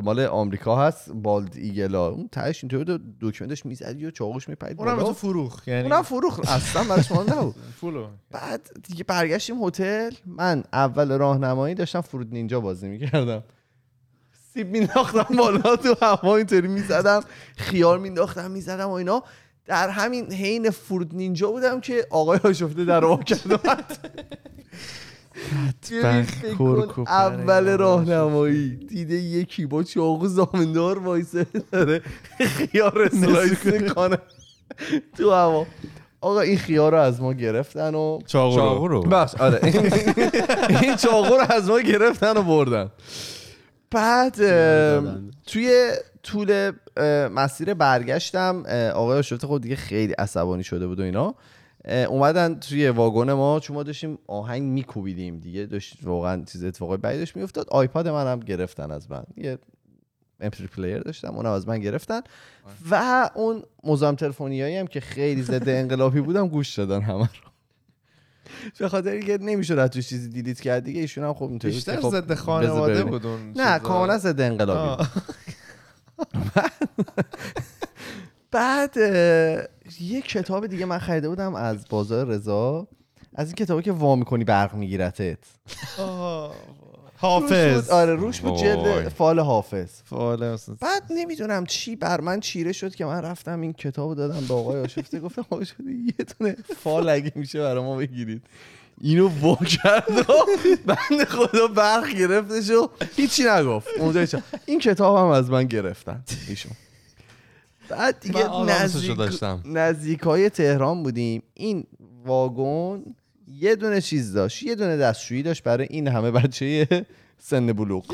مال آمریکا هست بالد ایگلا اون تهش اینطوری بود دکمنتش می‌زدی و چاقوش میپرید اونم تو فروخ یعنی اونم فروخ اصلا براش مهم نبود. فولو بعد دیگه برگشتیم هتل. من اول راهنمایی داشتم فرود نینجا بازی می‌کردم. سیب مینداختم بالا تو هوا اینطوری می‌زدم. خیار مینداختم می‌زدم و اینا. در همین حین فرود نینجا بودم که آقای آشفته در وا کرد اول راهنمایی دیده یکی با چاقو زامندار وایسه داره خیار اسلایس می‌کنه. تو هوا. آقا این خیار رو از ما گرفتن و چاقو رو. رو. بس آره. این- چاقو رو از ما گرفتن و بردن. بعد. توی طول مسیر برگشتم آقای آشفته خب دیگه خیلی عصبانی شده بود و اینا. اومدن توی واگن ما چون ما داشتیم آهنگ میکوبیدیم دیگه داشت واقعا چیز اتفاقای بدی داشت میافتاد iPod منم گرفتن از من یه MP3 player داشتم اونم از من گرفتن و اون مزاحم تلفنیایی هم که خیلی ضد انقلابی بودم گوش دادن همه رو به خاطر اینکه نمی‌شد از توش چیزی delete کرد دیگه ایشون هم خب اینطوری بیشتر خب ضد خانواده. بود اون نه. کاملا ضد انقلابی. بعد یه کتاب دیگه من خریده بودم از بازار رضا. از این کتابی که وا می‌کنی برق میگیرتت. حافظ. آره روش بود جلد. فال حافظ. مثلا. بعد نمی‌دونم چی بر من چیره شد که من رفتم این کتابو دادم به آقای آشفته. گفتم آقای آشفته یه دونه فال اگه میشه برای ما بگیرید. اینو وا کرد و بند خدا برق گرفتش و هیچی نگفت. اونجا این کتاب هم از من گرفتن. ایشون. بعد دیگه نزدیک داشتم. نزدیک های تهران بودیم. این واگن یه دونه چیز داشت. یه دونه دستشویی داشت برای این همه بچه سن بلوغ.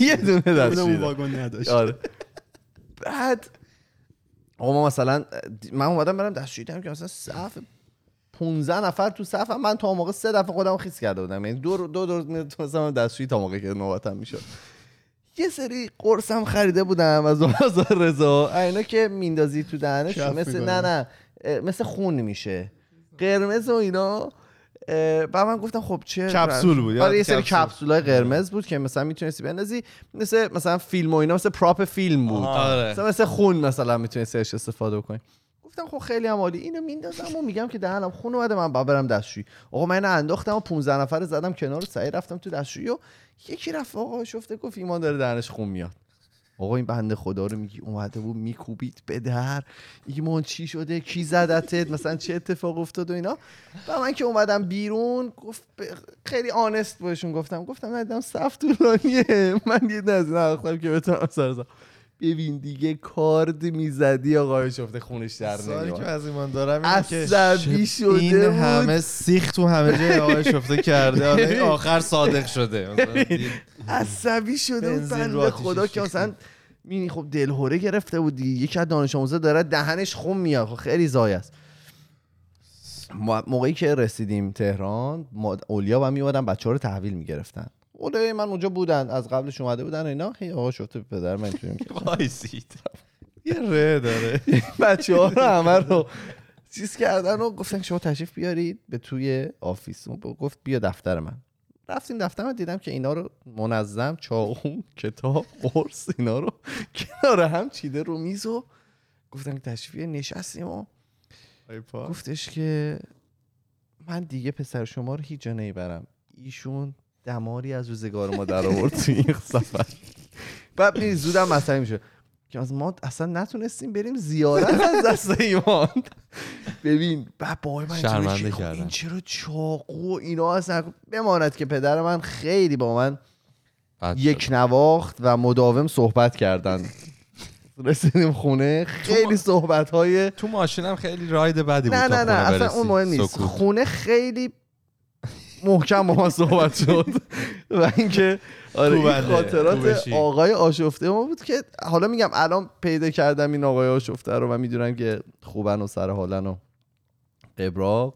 یه دونه دستشویی. واگن نداشت. آره. بعد آقا ما مثلا من اومدم برم دستشویی دیدم که مثلا صف 15 نفر تو صف من تا موقع سه دفعه خودم خیس کرده بودم. یعنی دو دو دور می‌تونستم دستشویی تا موقع که نوبتم می‌شد. یه سری قرصم خریده بودم از بازار رضا. اینا که میندازی تو دهنش مثل. نه نه. مثل خون میشه. قرمز و اینا. بعد من گفتم خب چه کپسول بود، آره یه سری کپسول. های قرمز بود که مثلا می‌تونستی بندازی. مثل مثلا فیلم و اینا مثل پراپ فیلم بود. آره. مثلا مثل خون مثلا می‌تونستی ازش استفاده بکنی. گفتم خب خیلی هم عالی. اینو میندازم و میگم که دهنم خون اومده من باید برم دستشویی. آقا من اینو انداختم و 15 نفر زدم کنار سعی رفتم تو دستشویی و یکی رفت آقا شفته گفت ایمان داره دهنش خون میاد. آقا این بنده خدا رو میگی اومده بود میکوبید به در. ایمان چی شده؟ کی زدتت؟ مثلا چه اتفاق افتاد و اینا؟ و من که اومدم بیرون گفت خیلی آنست بهشون گفتم. گفتم ندیدم صف طولانیه. من یه نزد نرفتم که بتونم سر. ببین دیگه کارد می‌زدی آقا شفته خونش در سوالی که از ایمان دارم اینه که عصبی شده این بود. همه سیخ تو همه جای آقای شفته کرده. آخر صادق شده. عصبی شده بود. بنده خدا که. مثلا می‌بینی خب دلهوره گرفته بود دیگه. یکی از دانش آموزا داره دهنش خون میاد. خب خیلی زای است. ما- موقعی که رسیدیم تهران اولیا و میومدن بچه ها رو تحویل می‌گرفتن. اولیا من اونجا بودن از قبلش اومده بودن و اینا هی آقا شفته پدر من می‌کرد. وایسید یه ره داره بچه ها رو همه رو چیز کردن و گفتن شما تشریف بیارید به توی آفیس گفت بیا دفتر من رفتیم دفتر من دیدم که اینا رو منظم چاقو کتاب قرص اینا رو کنار هم چیده رو میز و گفتم که تشریف. نشستیم و. گفتش که من دیگه پسر شما رو هیچ جا نمی‌برم ایشون دماری از روزگار ما در آورد توی این سفر بعد میری زودم مسئله میشه که از ما اصلا نتونستیم بریم زیارت از دست ایمان ببین بعد بابای من شرمنده کردن. این چرا چاقو و اینا اصلا بماند که پدر من خیلی با من یک. نواخت و مداوم صحبت کردن رسیدیم خونه خیلی صحبت های تو ماشینم خیلی راید بدی بود نه نه نه اصلا. اون مهم نیست. خونه خیلی محکم با ما صحبت شد. و اینکه آره این کوبنده، خاطرات. آقای آشفته ما بود که حالا میگم الان پیدا کردم این آقای آشفته رو و می‌دونم که خوبن و سر حالن و قبراق.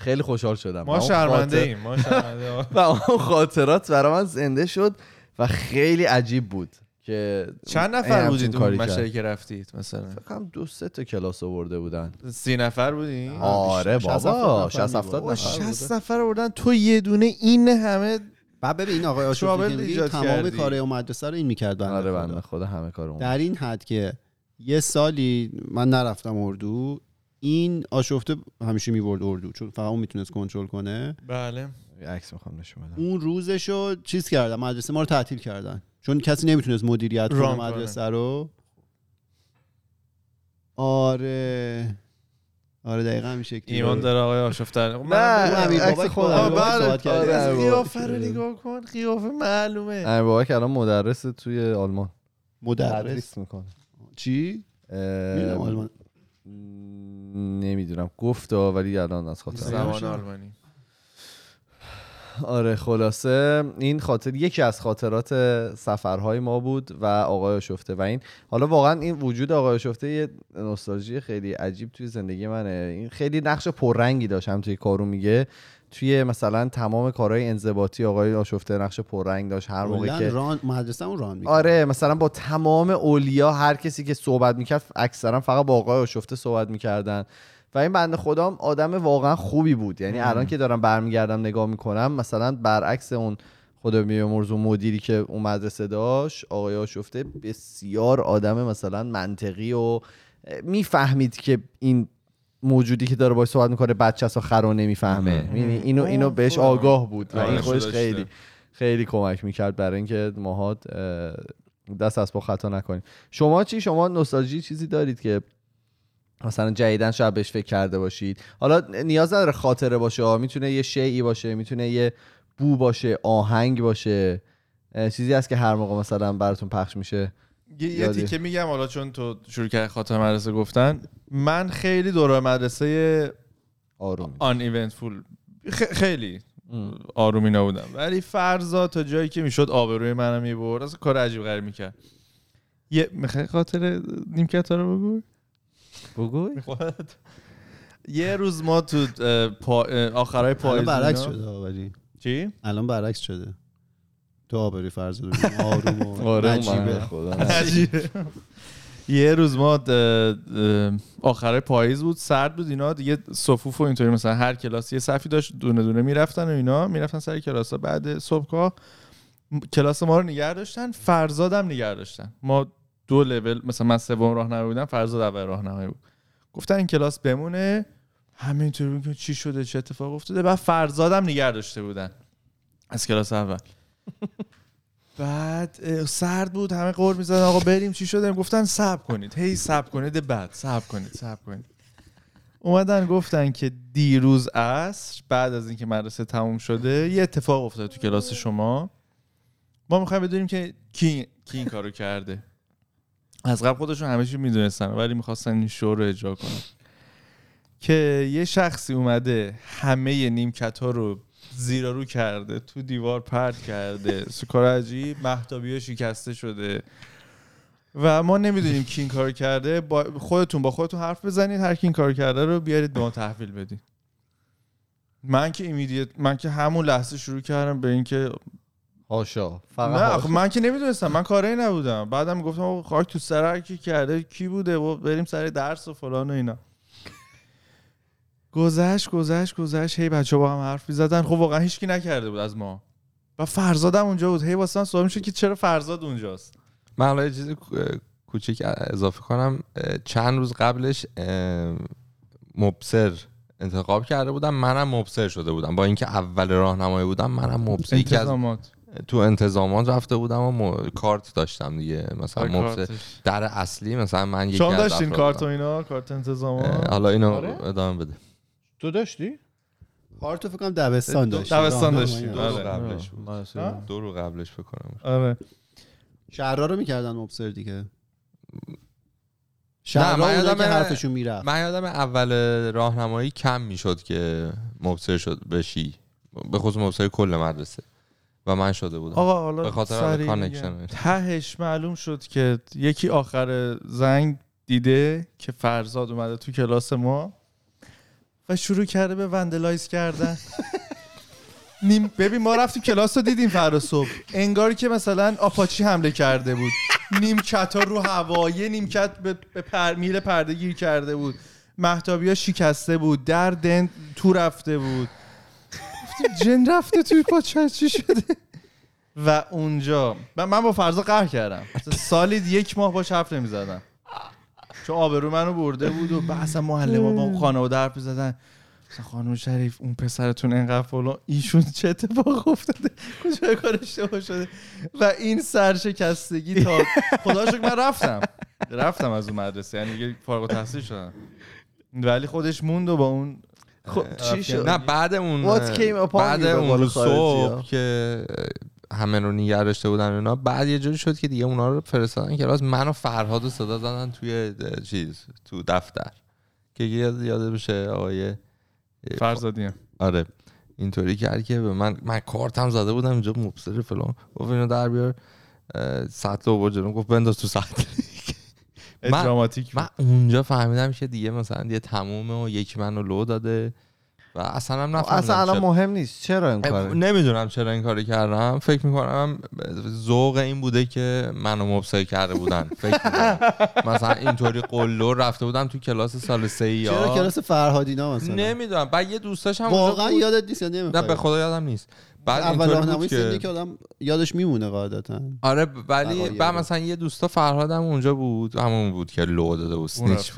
خیلی خوشحال شدم. ما شرمنده ایم ما شرمنده و اون خاطرات برای من زنده شد و خیلی عجیب بود. که چند نفر بودید اون کرد. مشهدی که رفتید مثلا فکر کنم دو سه تا کلاس آورده بودن سی نفر بودین آره بیشتر. 60 بابا هفتاد نفر 60 70 می‌بود. نفر. 60 نفر بردن تو یه دونه این همه بعد ببین این آقای ایجاد تمام. کارهای اون مدرسه رو این می‌کرد بنده آره. بنده خدا همه کارو در این حد که یه سالی من نرفتم اردو این آشفته همیشه می‌برد اردو چون فقط اون می‌تونست کنترل کنه بله عکس می‌خوام نشون بدم اون روزشو چیز کردن مدرسه ما رو تعطیل کردن چون کسی نمی‌تونست مدیریت کنه. مدرسه رو. آره. آره دقیقا شکلی ایمان. داره آقای آشفتر نه عکس خودم. بله. آره، قیافه رو. نگاه کن قیافه معلومه. امیر بابک الان مدرس توی آلمان. مدرس. می‌کنه. چی؟ می‌دونم آلمان. نمی‌دونم. گفتا ولی الان از خاطر زبان آلمانی. آره خلاصه این خاطر یکی از خاطرات سفرهای ما بود و آقای شفته. و این حالا واقعا این وجود آقای شفته یه نوستالژی خیلی عجیب توی زندگی منه. این خیلی نقش پررنگی داشت هم توی کارو میگه. توی مثلا تمام کارهای انضباطی آقای آشفته نقش پررنگ داشت. هر موقع که ران مدرسه اون ران می‌کرد. آره مثلا با تمام اولیا هر کسی که صحبت می‌کرد اکثرا فقط با آقای آشفته صحبت می‌کردن. و این بنده خودم آدم واقعا خوبی بود یعنی الان که دارم برمیگردم نگاه می‌کنم مثلا برعکس اون خدا بیامرز اون مدیری که اون مدرسه داشت آقای آشفته بسیار آدم مثلا منطقی و می‌فهمید که این موجودی که داره باش صحبت می‌کنه بچه و خرا نمی‌فهمه. یعنی اینو اینو بهش. آگاه بود و این خودش. خیلی خیلی کمک می‌کرد برای اینکه ماها اه، دست از پا خطا نکنیم شما چی شما نوستالژی چیزی دارید که مثلا جدیدن شاید بهش فکر کرده باشید. حالا نیاز نداره خاطره باشه می‌تونه یه شیعی باشه می‌تونه یه بو باشه آهنگ باشه. چیزی هست که هر موقع مثلا براتون پخش میشه. یه, یه. تیکه میگم حالا چون تو شروع کردی خاطر مدرسه گفتن من خیلی دوره مدرسه آروم آن ایونتفول خیلی آرومی نبودم ولی فرضا تا جایی که می‌شد آبروی منم می‌برد اصلا کار عجیب غریب می‌کرد. یه می‌خوای خاطر نیمکت رو بگو؟ بگو یه روز ما تو آخرای الان پاییز برعکس شده ولی چی؟ الان برعکس شده. تو آبری فرض. آروم و آره عجیبه خدا عجیبه. یه روز ما آخرای پاییز بود سرد بود اینا. دیگه صفوف و اینطوری مثلا هر کلاس یه صفی داشت دونه دونه می‌رفتن و اینا. می‌رفتن سر کلاس ها بعد صبحگاه م- کلاس ما رو نگه داشتن فرزادم نگه داشتن. ما دو لول مثلا من سوم راهنمایی بودم فرزاد اول راهنمایی بود. گفتن این کلاس بمونه همینطوری بود که چی شده چه اتفاق افتاده. بعد فرزادم نگه داشته بودن از کلاس اول. بعد سرد بود همه قور می‌زدن آقا بریم چی شده؟ گفتن صبر کنید. هی صبر کنید بعد صبر کنید صبر کنید. اومدن گفتن که دیروز عصر بعد از اینکه مدرسه تموم شده یه اتفاق افتاده تو کلاس شما. ما می‌خوایم بدونیم که کی, کی این کارو کرده. از قبل خودشون همه چی می‌دونستن ولی می‌خواستن این شو رو اجرا کنن. که یه شخصی اومده همه نیمکت ها رو زیرا رو کرده تو دیوار پرت کرده سکار عجیب مهتابی شکسته شده. و ما نمی‌دونیم کی این کار کرده. با خودتون با خودتون حرف بزنید هر کی این کار کرده رو بیارید به ما تحویل بدید من که immediate من که همون لحظه شروع کردم به اینکه حاشا فقط نه حاشا. من که نمی‌دونستم. من کاری نبودم. بعدم گفتم خاک تو سر هر کی کرده کی بوده؟ و بریم سر درس و فلان و اینا. گذشت گذشت گذشت. هی بچه با هم حرف زدن خب واقعا هیچکی نکرده بود از ما. و فرزادم اونجا بود. هی واسه من سوال میشه که چرا فرزاد اونجاست؟ من حالا یه چیزی کو- کوچیک اضافه کنم. چند روز قبلش مبصر انتخاب کرده بودم. منم مبصر شده بودم. با اینکه اول راهنمایی بودم منم مبصر. یکی از تو انتظامات رفته بودم و م- کارت داشتم دیگه مثلا آره، کارتش. در اصلی مثلا من یکی شما داشتین کارت و. اینا کارت انتظامات حالا اینو آره؟ ادامه بده تو داشتی؟ کارتو فکر کنم دبستان داشت دبستان داشتی. هم. دو رو آره. قبلش بود؟ دو رو قبلش بکنم آره شهرها رو می‌کردن مبصر دیگه نه، شهرها من یادم که حرفشون می‌رفت من یادم اول راهنمایی کم می‌شد که مبصر شد بشی به خصوص مبصر کل مدرسه و من شده بودم. آقا حالا به خاطر connection. تهش معلوم شد که یکی آخر زنگ دیده که فرزاد اومده تو کلاس ما و شروع کرده به وندلایز کردن. نیم ببین ما رفتیم کلاس رو دیدیم فردا صبح. انگاری که مثلا آپاچی حمله کرده بود. نیمکت ها رو هوایه نیمکت به, به پر میل پرده گیر کرده بود. محتابی ها شکسته بود. در دن تو رفته بود. گفتیم جن رفته توی پاچه چی شده؟ و اونجا. من با فرضا قهر کردم. مثلا سالی یک ماه باش حرف نمی‌زدم. چون آبرو منو برده بود و بحث معلم با خانواده حرف زدن خانم شریف اون پسرتون انقدر فلان ایشون چه اتفاق افتاده؟ کجا کار اشتباه شده؟ و این سرشکستگی تا خدا شکر من رفتم. رفتم از اون مدرسه یعنی فارغ التحصیل شدم. ولی خودش موند و با اون خب چی شد؟ نه بعد اون What came upon بعد اون صبح؟ که همه رو نگه داشته بودن اونا بعد یه جوری شد که دیگه اونا رو فرستادن کلاس من و فرهاد رو صدا زدن توی چیز تو دفتر که یاد یاد بشه آقای فرزادی هم. آره اینطوری کرد که به من من کارتم زده بودم اینجا مبصر فلان گفت اینو در بیار سطل و جلوم گفت بنداز تو سطل دراماتیک من اونجا فهمیدم که دیگه مثلا دیگه تمومه و یک منو لو داده و اصلا هم نفهمیدم اصلا الان چرا. مهم نیست. چرا این کار نمی‌دونم چرا این کارو کردم. فکر می‌کنم ذوق این بوده که منو مبصر کرده بودن. فکر مثلا اینطوری قلو رفته بودم تو کلاس سال سه چرا یا کلاس فرهادینا مثلا؟ نمی‌دونم. بعد یه دوستاش هم واقعا. یادت نیست یا نه به خدا یادم نیست. بعد اول راهنمایی که که آدم یادش میمونه قاعدتا. آره ولی. بعد مثلا یه دوستا فرهادم اونجا بود همون بود که لو داده بود سنیچ.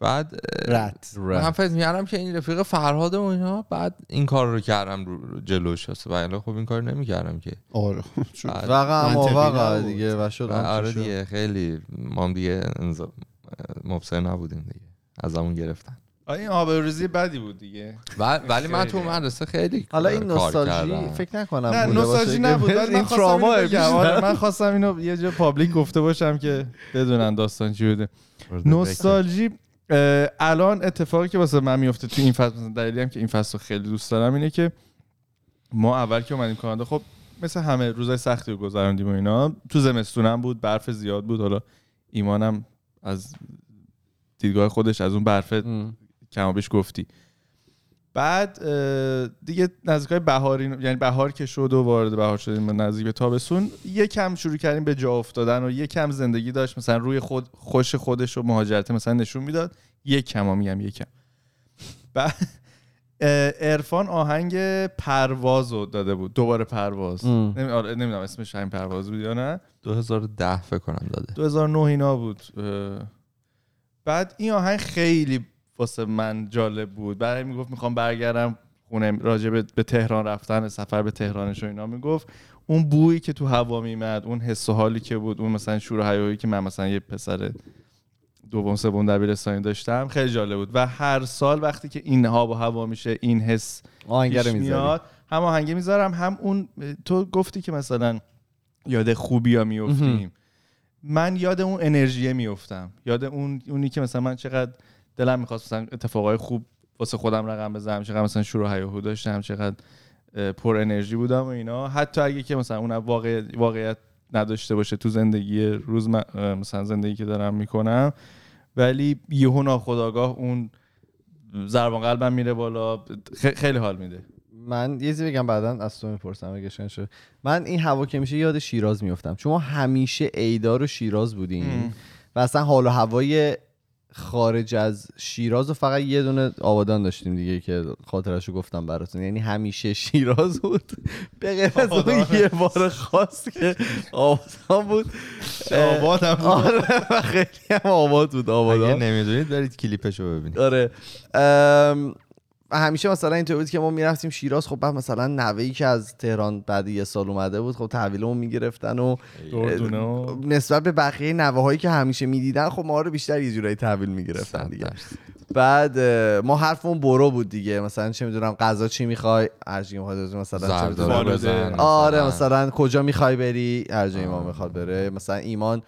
بعد رت من فکر می‌کردم که این رفیق فرهاد و اینا بعد این کار رو کردم رو جلوش. هست و خب این کار نمی‌کردم که. آره. واقعا نبود. دیگه و شد آره. دیگه خیلی ما هم دیگه مبصر نبودیم دیگه. از همون گرفتن. این آبروریزی بدی بود دیگه ولی من تو. مدرسه خیلی حالا این نوستالژی. فکر نکنم نه باشه نوستالژی نبود ولی من تراما. آره،. من خواستم اینو یه جا پابلیک گفته باشم که بدونن داستان چی بوده نوستالژی الان اتفاقی که واسه من میفته تو این فصل دلیلی هم که این فصل رو خیلی دوست دارم اینه که ما اول که اومدیم کانادا خب مثل همه روزای سختی رو گذراندیم و اینا تو زمستونم بود برف زیاد بود حالا ایمانم از دیدگاه خودش از اون برف ام. کم و بیش گفتی. بعد دیگه نزدیکای بهاری یعنی بهار که شد و وارد بهار شدیم و نزدیک به تابستون یکم شروع کردیم به جا افتادن و یکم زندگی داشت. مثلا روی خود خوش خودش و مهاجرت مثلا نشون می‌داد. یکم ها میگم یکم. بعد ارفان آهنگ پرواز رو داده بود. دوباره پرواز. ام. نمی... آره نمی‌دونم اسمش همین پرواز بود یا نه. 2010 فکر کنم داده. 2009 اینا بود. بعد این آهنگ خیلی واسه من جالب بود. برای می‌گفت می‌خوام برگردم خونه راجع به تهران رفتن سفر به تهرانش و اینا می‌گفت. اون بویی که تو هوا میمد اون حس و حالی که بود اون مثلا شور و هیاهویی که من مثلا یه پسر دوم سوم دبیرستانی داشتم خیلی جالب بود. و هر سال وقتی که این آب و هوا میشه این حس میاد. هم آهنگه می‌ذارم هم اون تو گفتی که مثلا یاد خوبی ها میفتیم من یاد اون انرژیه میفتم یاد اون اونی که مثلا من چقدر دلم می‌خواست مثلا اتفاقای خوب واسه خودم رقم بزنم چقدر مثلا شروع هیاهو داشتم چقدر پر انرژی بودم و اینا. حتی اگه که مثلا اون واقع واقعیت نداشته باشه تو زندگی روز مثلا زندگی که دارم می‌کنم. ولی یهو ناخداگاه اون ضربان قلبم میره بالا. خیلی حال میده. من یه چیزی بگم بعدا از تو می‌پرسم اگه شد من این هوا که میشه یاد شیراز میفتم چون ما همیشه ایدار و شیراز بودیم و اصلا حال و هوای خارج از شیراز و فقط یه دونه آبادان داشتیم دیگه که خاطرشو گفتم براتون. یعنی همیشه شیراز بود. به غیر از اون یه بار خاص که آبادان بود. آباد هم بود. آره و خیلی هم آباد بود اگه آبادان نمی‌دونید برید کلیپشو ببینید. آره. ام، و همیشه مثلا اینطور بود که ما می‌رفتیم شیراز خب بعد مثلا نوهی که از تهران بعد یه سال اومده بود خب تحویلمون می‌گرفتن و نسبت به بقیه نوه هایی که همیشه می‌دیدن خب ما رو بیشتر یه جورایی تحویل می‌گرفتن دیگه. بعد ما حرفمون برو بود دیگه. مثلا چه می‌دونم غذا چی می‌خوای؟ هر چی می‌خواد مثلا. بزن آره مثلا کجا می‌خوای بری؟ هر جایی ما می‌خواد بره. مثلا ایمان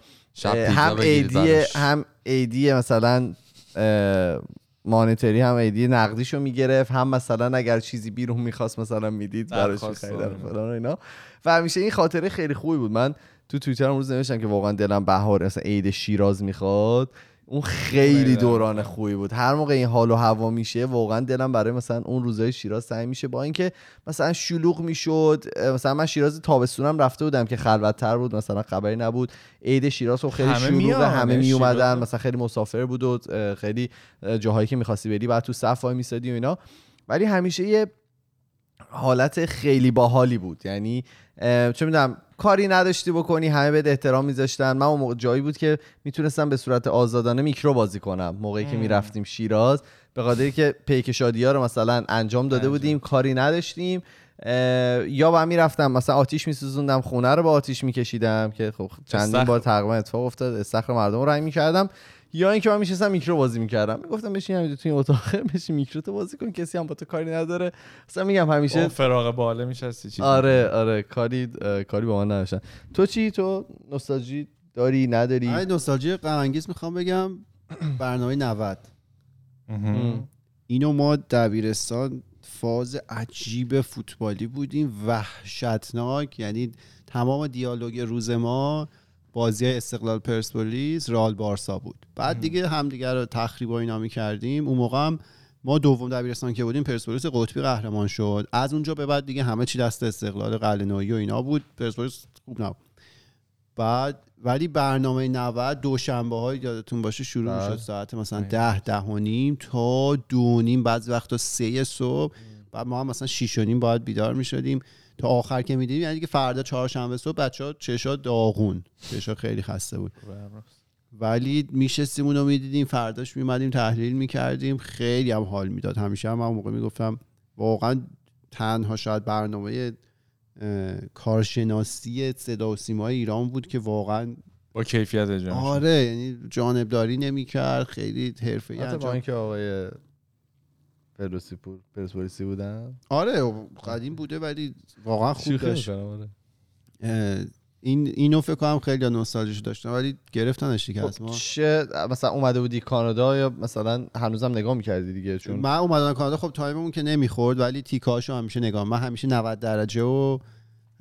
هم ایدی. هم ایدی مثلا مانیتری هم ایدی نقدیشو می‌گرفت. هم مثلا اگر چیزی بیرون می‌خواست مثلا می‌دید براش میخریدن آره. فلان و اینا. و همیشه این خاطره خیلی خوبی بود. من تو توییتر روز نوشتم که واقعا دلم بهار مثلا عید شیراز می‌خواد. اون خیلی خیلی دوران خوبی بود. هر موقع این حال و هوا میشه واقعا دلم برای مثلا اون روزای شیراز تنگ میشه با اینکه مثلا شلوغ می‌شد مثلا من شیراز تابستونم رفته بودم که خلوتتر بود مثلا خبری نبود. عید شیراز خب خیلی همه شلوغ میان، همه می اومدن مثلا خیلی مسافر بود و خیلی اه، جاهایی که می‌خواستی بری بعد تو صف وای میسادی و اینا. ولی همیشه یه حالت خیلی باحالی بود. یعنی چه می‌دونم کاری نداشتی بکنی همه بهت احترام میذاشتن. من اون موقع جایی بود که می‌تونستم به صورت آزادانه میکرو بازی کنم. موقعی که می‌رفتیم شیراز به خاطر که پیک شادی ها رو مثلا انجام داده بودیم کاری نداشتیم. یا با می‌رفتم مثلا آتیش میسوزوندم خونه رو با آتیش میکشیدم که خب چندین. بار تقریبا اتفاق افتاد استخر مردم رو رنگ می‌کردم. یا اینکه من میشستم میکرو بازی می‌کردم. می‌گفتم بشین همینجا تو این اتاق بشین میکرو تو بازی کن کسی هم با تو کاری نداره. اصلا میگم همیشه با فراغ باله میشستی چیزی. آره آره کاری کاری با من نداشتن. تو چی؟ تو نوستالژی داری نداری؟ من نوستالژی غم انگیز می‌خوام بگم برنامه 90 مهم. اینو ما دبیرستان فاز عجیب فوتبالی بودیم وحشتناک. یعنی تمام دیالوگ روز ما بازی استقلال پرسپولیس رال بارسا بود. بعد دیگه همدیگه رو تخریب و اینا می‌کردیم. اون موقع هم ما دوم دبیرستان که بودیم پرسپولیس قطبی قهرمان شد. از اونجا به بعد دیگه همه چی دست استقلال قلعه‌نویی و اینا بود. پرسپولیس خوب نبود. بعد ولی برنامه 90 دوشنبه های یادتون باشه شروع بله. می‌شد ساعت مثلا ده ده و نیم تا دو نیم. بعضی وقتا سه صبح. بعد ما هم مثلا شیش و نیم باید بیدار می‌شدیم. تا آخر که می‌دیدیم یعنی که فردا چهارشنبه صبح بچه ها چشا داغون. چشا خیلی خسته بود. ولی میشستیم اونو می‌دیدیم فرداش میمدیم تحلیل می‌کردیم خیلی هم حال می‌داد. همیشه هم, اون موقع می‌گفتم واقعا تنها شاید برنامه کارشناسی صدا و سیمای ایران بود که واقعا با کیفیت می‌شه. آره یعنی جانبداری نمی‌کرد خیلی حرفه‌ای با انجام اینکه آقای پرسپولیسی پور پرسپولیسی بودن؟ آره قدیم بوده ولی واقعا خوب داشت. آره. این اینو فکر کنم خیلی نوستالژیش داشتن ولی گرفتنش دیگه از خب ما. چه مثلا اومده بودی کانادا یا مثلا هنوزم نگاه می‌کردی دیگه؟ چون من اومدن کانادا خب تایممون که نمی‌خورد ولی تیکاشو همیشه نگاه من همیشه 90 درجه و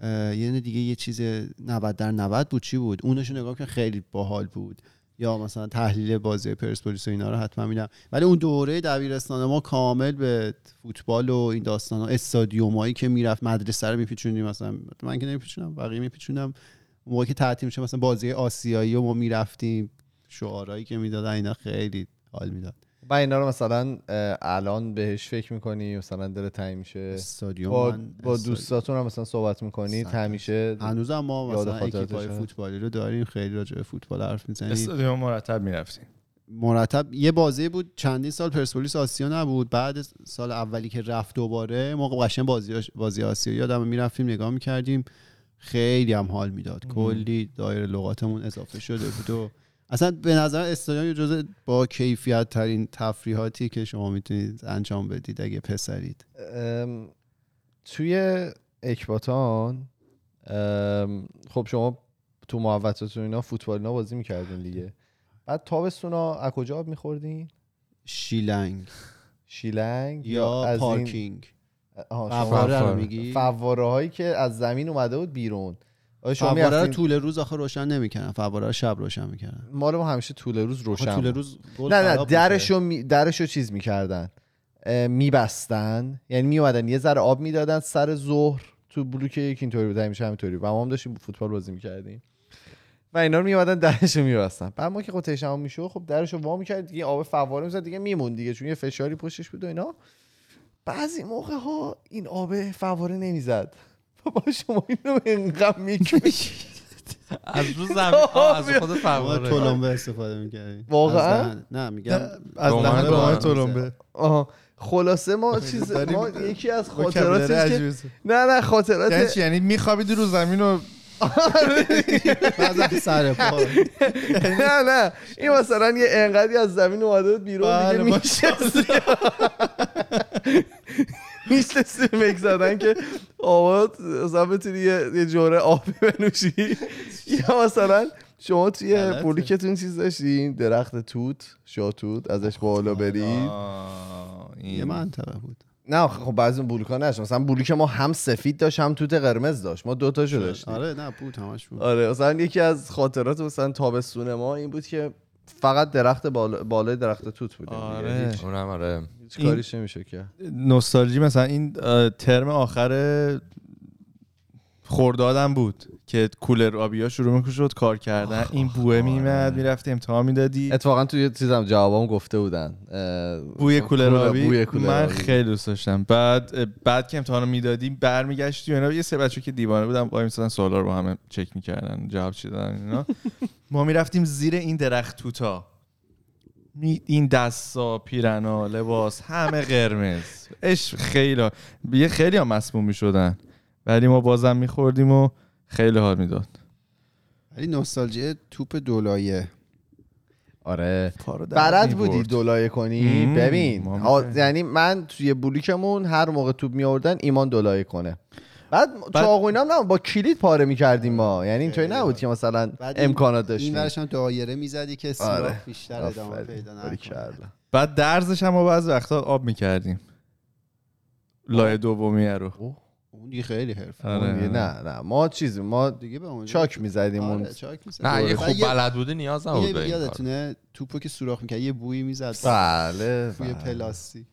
دونه دیگه یه چیز 90 در 90 بود چی بود؟ اونشو نگاه که خیلی باحال بود. یا مثلا تحلیل بازی پرسپولیس و اینا رو حتما میدم ولی اون دوره دبیرستان ما کامل به فوتبال و این داستان ها استادیومایی که می‌رفت مدرسه رو میپیچوندیم. مثلا من که نمیپیچونم بقیه میپیچوندم. اون موقع که تعطیل میشه مثلا بازی آسیایی و ما می‌رفتیم. شعارهایی که می‌دادن اینا خیلی حال می‌داد. و اینا رو مثلا الان بهش فکر می‌کنی مثلا دل تنگ میشه. استادیوم با, من با. دوستاتون هم مثلا صحبت می‌کنید همیشه هنوزم ما یاد مثلا. اکیپای فوتبالی رو داریم خیلی راجع به فوتبال حرف می‌زنیم. استادیوم مرتب می‌رفتیم. مرتب یه بازی بود چندین سال پرسپولیس آسیا نبود بعد سال اولی که رفت دوباره موقع قشنگ بازی بازی آسیا یادم می‌رفتیم نگاه می‌کردیم. خیلی هم حال می‌داد. کلی دایر لغاتمون اضافه شده بود و اصلا به نظر استادیوم جزء با کیفیت ترین تفریحاتی که شما می‌تونید انجام بدید اگه پسرید. توی اکباتان خب شما تو محوطتون اینا فوتبال اینا بازی می‌کردین دیگه. بعد تابستونا از کجا آب میخوردین؟ شیلنگ. شیلنگ یا از این پارکینگ. میگی فواره هایی که از زمین اومده بود بیرون. آیا شما فواره طول روز آخه روشن نمی‌کردن. فواره رو شب روشن می‌کردن. مال ما همیشه طول روز روشن طول. روز نه نه میشه. درشو می... درشو چیز می‌کردن. میبستن. یعنی میومدن یه ذره آب می‌دادن سر ظهر تو بلوک یک اینطوری بود همیشه همینطوری و ما هم داشتیم فوتبال بازی می‌کردیم. و اینا رو میومدن درشو میبستن. بعد ما که قطعه شما میشو خب درشو وا می‌کرد دیگه آب فواره می‌زد دیگه میمون دیگه چون یه فشاری پشتش بود و اینا. بعضی موقع ها این آب فواره نمی‌زد. با شما اینو انقدر می‌کشید از رو زمین. از خود ما فواره تلمبه استفاده می‌کردیم. واقعا؟ نه میگم از دهن. گمان تلمبه. آها خلاصه ما چیز ما یکی از عجیبه. نه نه خاطرات یعنی یعنی میخوابیدی رو زمین و بعضی سر پا. نه نه. این مثلا یه انقدری از زمین اومده بود بیرون بله، دیگه با میشستی مک زدن که آباد مثلا بتونی یه, جوره آبی بنوشی. یا مثلا شما توی. بلوکتون چیز داشتین درخت توت شاتوت ازش بالا برید. یه منطقه بود. نه خب بعضی اون بلوکا نشد. مثلا بلوک ما هم سفید داشت هم توت قرمز داشت. ما دوتاشو داشتیم. آره نه بود همش بود. آره مثلا یکی از خاطرات مثلا تابستون ما این بود که فقط درخت بالا بالای درخت توت بودیم. آره. هیچ, اونم آره هیچ کاریش نمیشه که نوستالژی مثلا این ترم آخر خوردادم بود که کولر آبیا شروع می‌شد شد کار کردن. این بوه میمد می‌رفتی امتحان می‌دادی. اتفاقا توی چیزم جوابام گفته بودن. بوی کولر آبی بوی کولر من. خیلی دوست داشتم. بعد بعد که امتحان می‌دادی برمیگشتی و اینا. یه سه بچه که دیوانه بودن وای میسادن سوالا رو با همه چک می‌کردن جواب چی دادن اینا. ما می‌رفتیم زیر این درخت توتا. می- این دستا پیرنا لباس همه قرمز. عشق خیلی یه خیلی هم مسموم می‌شدن. ولی ما بازم میخوردیم و خیلی حال می‌داد. ولی نوستالژی توپ دولایه. آره. می‌برد. بودی دولایه کنی؟ مم، ببین. یعنی من توی بلوکمون هر موقع توپ می آوردن ایمان دولایه کنه. بعد بعد- اینا هم نه با کلید پاره می‌کردیم ما. یعنی اینطوری نبود که مثلا این- امکانات این داشتیم ورش هم دایره می‌زدی که سوراخ آره. بیشتر ادامه. پیدا نکنه. بعد درزش هم ما بعض وقتا آب می‌کردیم. لایه دومیه رو. اون دیگه خیلی حرفه. آره. اون دیگه نه نه. ما چیزی ما دیگه به اونجا چاک می‌زدیم اون. آره چاک می‌زدیم. نه اگه و خوب یه- بلد بوده نیاز نبود یه به. یادتونه توپو که سوراخ می‌کرد یه بویی می‌زد بله توی بله. پلاستی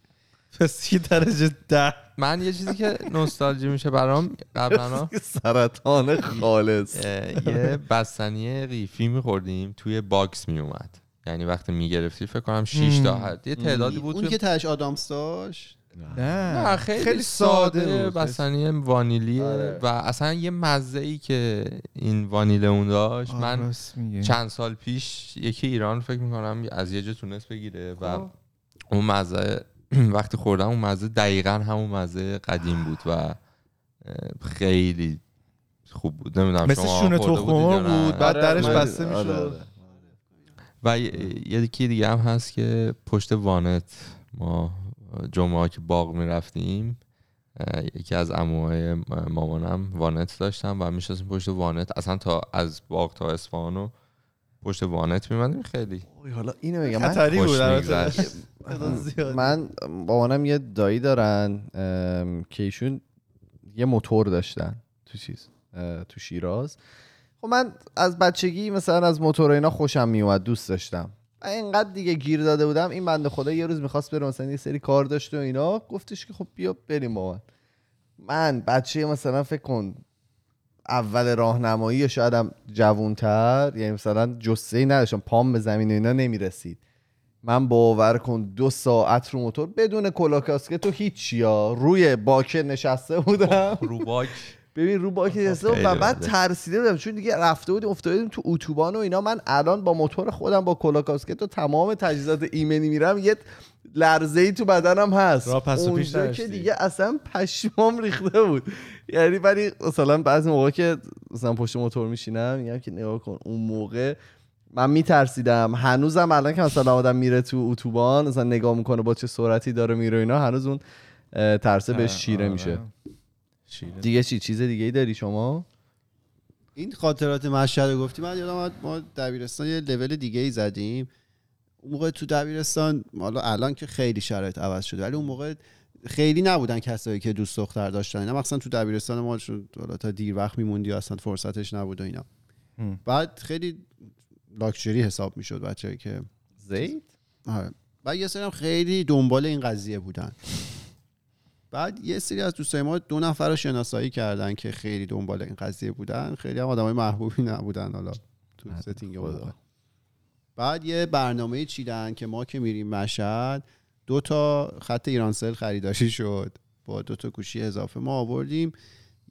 پس یه درجه ده. من یه چیزی که نوستالژی میشه برام قبلا سرطان خالص. یه بستنی قیفی میخوردیم توی box میومد یعنی وقتی می‌گرفتی فکر کنم 6 تا یه تعدادی بود اون که تش آدامس داشت؟ نه خیلی, ساده بود. بستنی وانیلیه آره. و اصلا یه مزه ای که این وانیل اون داشت آه، من. چند سال پیش یکی ایران فکر می‌کنم از یه جا تونست بگیره و اون مزه وقتی خوردم اون مزه دقیقا همون مزه قدیم بود و خیلی خوب بود نمی‌دونم مثل شما شونه خورده تخم بودید یا مرغ نه؟ بود بعد آره، درش من- بسته آره، می‌شد آره. و یه- یکی دیگه هم هست که پشت وانت ما جمعه ها که باغ می‌رفتیم یکی از عموهای مامانم وانت داشتم و میشستیم پشت وانت. اصلا تا از باغ تا اصفهان و پشت وانت میمدیم خیلی. حالا اینو میگم من. من مامانم یه دایی دارن که ایشون یه موتور داشتن تو چیز تو شیراز. خب من از بچگی مثلا از موتور اینا خوشم میومد دوست داشتم. اینقدر دیگه گیر داده بودم. این بنده خدا یه روز می‌خواست بره مثلا یه سری کار داشته و اینا. گفتش که خب بیا بریم با من من بچه مثلا فکر کن اول راهنمایی یا شاید هم جوونتر یعنی مثلا جسه ای نداشتم. پام به زمین و اینا نمی‌رسید. من باور کن دو ساعت رو موتور بدون کلا کاسکت و هیچی ها روی باکه نشسته بودم. رو باک. ببین رو باک خیلی و بعد. ترسیده بودم چون دیگه رفته بودیم افتاده بودیم تو اتوبان و اینا من الان با موتور خودم با کلا کاسکت و تمام تجهیزات ایمنی میرم یه لرزه ای تو بدنم هست راه پس و پیش اونجا. که دیگه اصلا پشمام ریخته بود یعنی ولی مثلا بعضی موقع که مثلا پشت موتور میشینم میگم که نگاه کن اون موقع من میترسیدم هنوزم الان که مثلا آدم میره تو اتوبان مثلا نگاه می‌کنه با چه سرعتی داره میره اینا هنوز اون ترسه بهش چیره آره. میشه شیره. دیگه چی چیز دیگه ای داری شما؟ این خاطرات مشهد رو گفتی من یادم ما دبیرستان یه لول دیگه ای زدیم. اون موقع تو دبیرستان حالا الان که خیلی شرایط عوض شده ولی اون موقع خیلی نبودن کسایی که دوست دختر داشتن اینا. مثلا تو دبیرستان ما تا دیر وقت میموندی اصلا فرصتش نبود و اینا. هم. بعد خیلی لاکچری حساب می‌شد بچه‌ای که زید؟ آره. بعد یه سری هم خیلی دنبال این قضیه بودن. بعد یه سری از دوستای ما دو نفر رو شناسایی کردن که خیلی دنبال این قضیه بودن. خیلی هم آدمای محبوبی نبودن حالا تو setting اون موقع. بعد یه برنامه چیدن که ما که میریم مشهد دو تا خط ایرانسل خریداری شد. با دو تا گوشی اضافه ما آوردیم.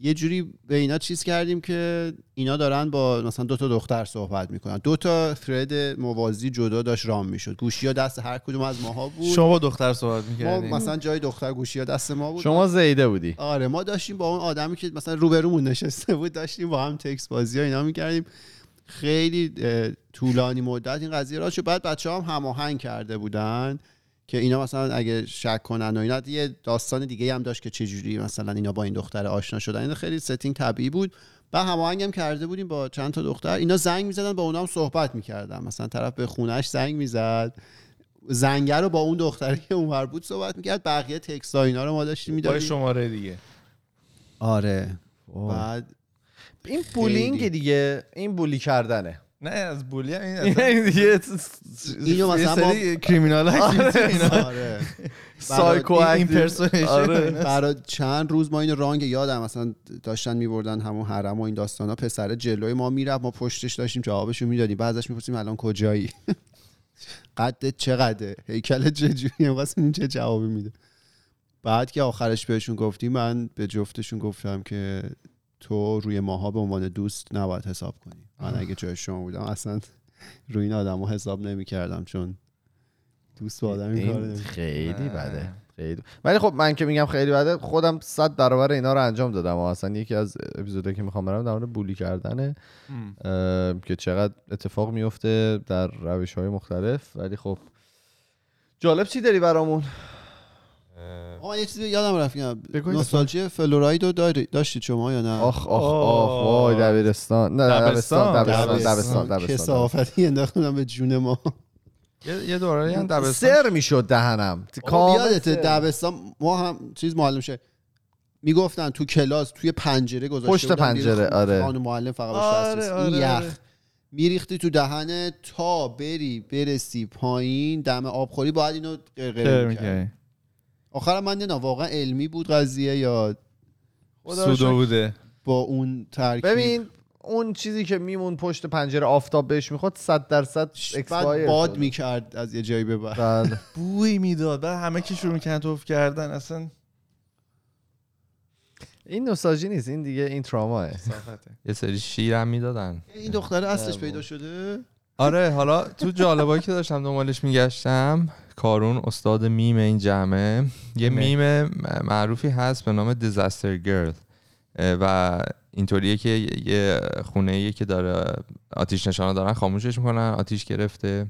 یه جوری به اینا چیز کردیم که اینا دارن با مثلا دو تا دختر صحبت می‌کنن. دو تا thread موازی جدا داشت run می‌شد. گوشی ها دست هر کدوم از ماها بود. شما با دختر صحبت ما می‌کردین. مثلا جای دختر گوشی ها دست ما بود. شما زیده بودی. آره ما داشتیم با اون آدمی که مثلا روبرومون نشسته بود داشتیم با هم تکس بازی ها اینا می‌کردیم. خیلی طولانی مدت این قضیه را شد. بعد بچه هم هماهنگ کرده بودن. که اینا مثلا اگه شک کنن و اینا یه داستان دیگه هم داشت که چجوری مثلا اینا با این دختر آشنا شدن. این خیلی ستینگ طبیعی بود. و هماهنگ هم کرده بودیم با چند تا دختر. اینا زنگ می‌زدن با اونا هم صحبت می‌کردن. مثلا طرف به خونش زنگ می‌زد. زنگر رو با اون دختری که اونور بود صحبت می‌کرد. بقیه تکست ها اینا رو ما داشتیم با می‌دادیم. شماره دیگه. آره. بعد این بولینگ دیگه این بولی کردنه. نه از بولی هم این این دیگه اینو یه مثلا ما سری کریمینال اینا. آره. سایکو آره. برای چند روز ما اینو رانگ یادم مثلا داشتن میبردن همون حرم و این داستانا. پسر جلوی ما می‌رفت ما پشتش داشتیم جوابشو می‌دادیم. بعد ازش می‌پرسیم الان کجایی؟ قدت چقدره؟ هیکل چجوریه؟ می‌خواستیم چه جوابی میده؟ بعد که آخرش بهشون گفتیم من به جفتشون گفتم که تو روی ماها به عنوان دوست نباید حساب کنی. من اگه جای شما بودم اصلا روی این آدم حساب نمی‌کردم چون دوست با آدم این کار. خیلی بده خیلی. ولی خب من که میگم خیلی بده خودم صد برابر اینا رو انجام دادم. و اصلا یکی از اپیزودهایی که می‌خوام برم در مورد بولی کردنه. که چقدر اتفاق میفته در روش های مختلف. ولی خب جالب چی داری برامون؟ آقا یه چیزی یادم رفت. نوستالژی فلوراید رو داری- داشتید شما یا نه آخ آخ آخ وای دبیرستان نه دبستان دبستان. دبستان دبستان کسافتی انداختم به جون ما یه دوره هم دبستان سر می‌شد دهنم یادت. دبستان ما هم چیز معلم شه می‌گفتن تو کلاس توی پنجره گذاشته پشت پنجره،. آره. خانم معلم فقط آره،. آره، این آره. یخ میریختی تو دهنه تا بری برسی پایین دم آبخوری باید اینو قرقره می‌کردی. آخرم من نمی‌دونم واقعا علمی بود قضیه یا شکر. بوده. با اون ترکیب؟ ببین اون چیزی که میمون پشت پنجره آفتاب بهش می‌خواد 100 درصد بعد expire باد می‌کرد از یه جایی به بعد. بله. بوی می‌داد. بعد همه که شروع می‌کنن تف کردن اصلا این نوستالژی نیست این دیگه این تراماه. یه سری شیرم می‌دادن. این دختره اصلش پیدا شده؟ آره حالا تو جالبایی که داشتم دنبالش میگشتم کانورساسیون میم این جمعه. یه میم معروفی هست به نام Disaster Girl و اینطوریه که یه خونه که داره آتیش نشانا دارن خاموشش می‌کنن آتیش گرفته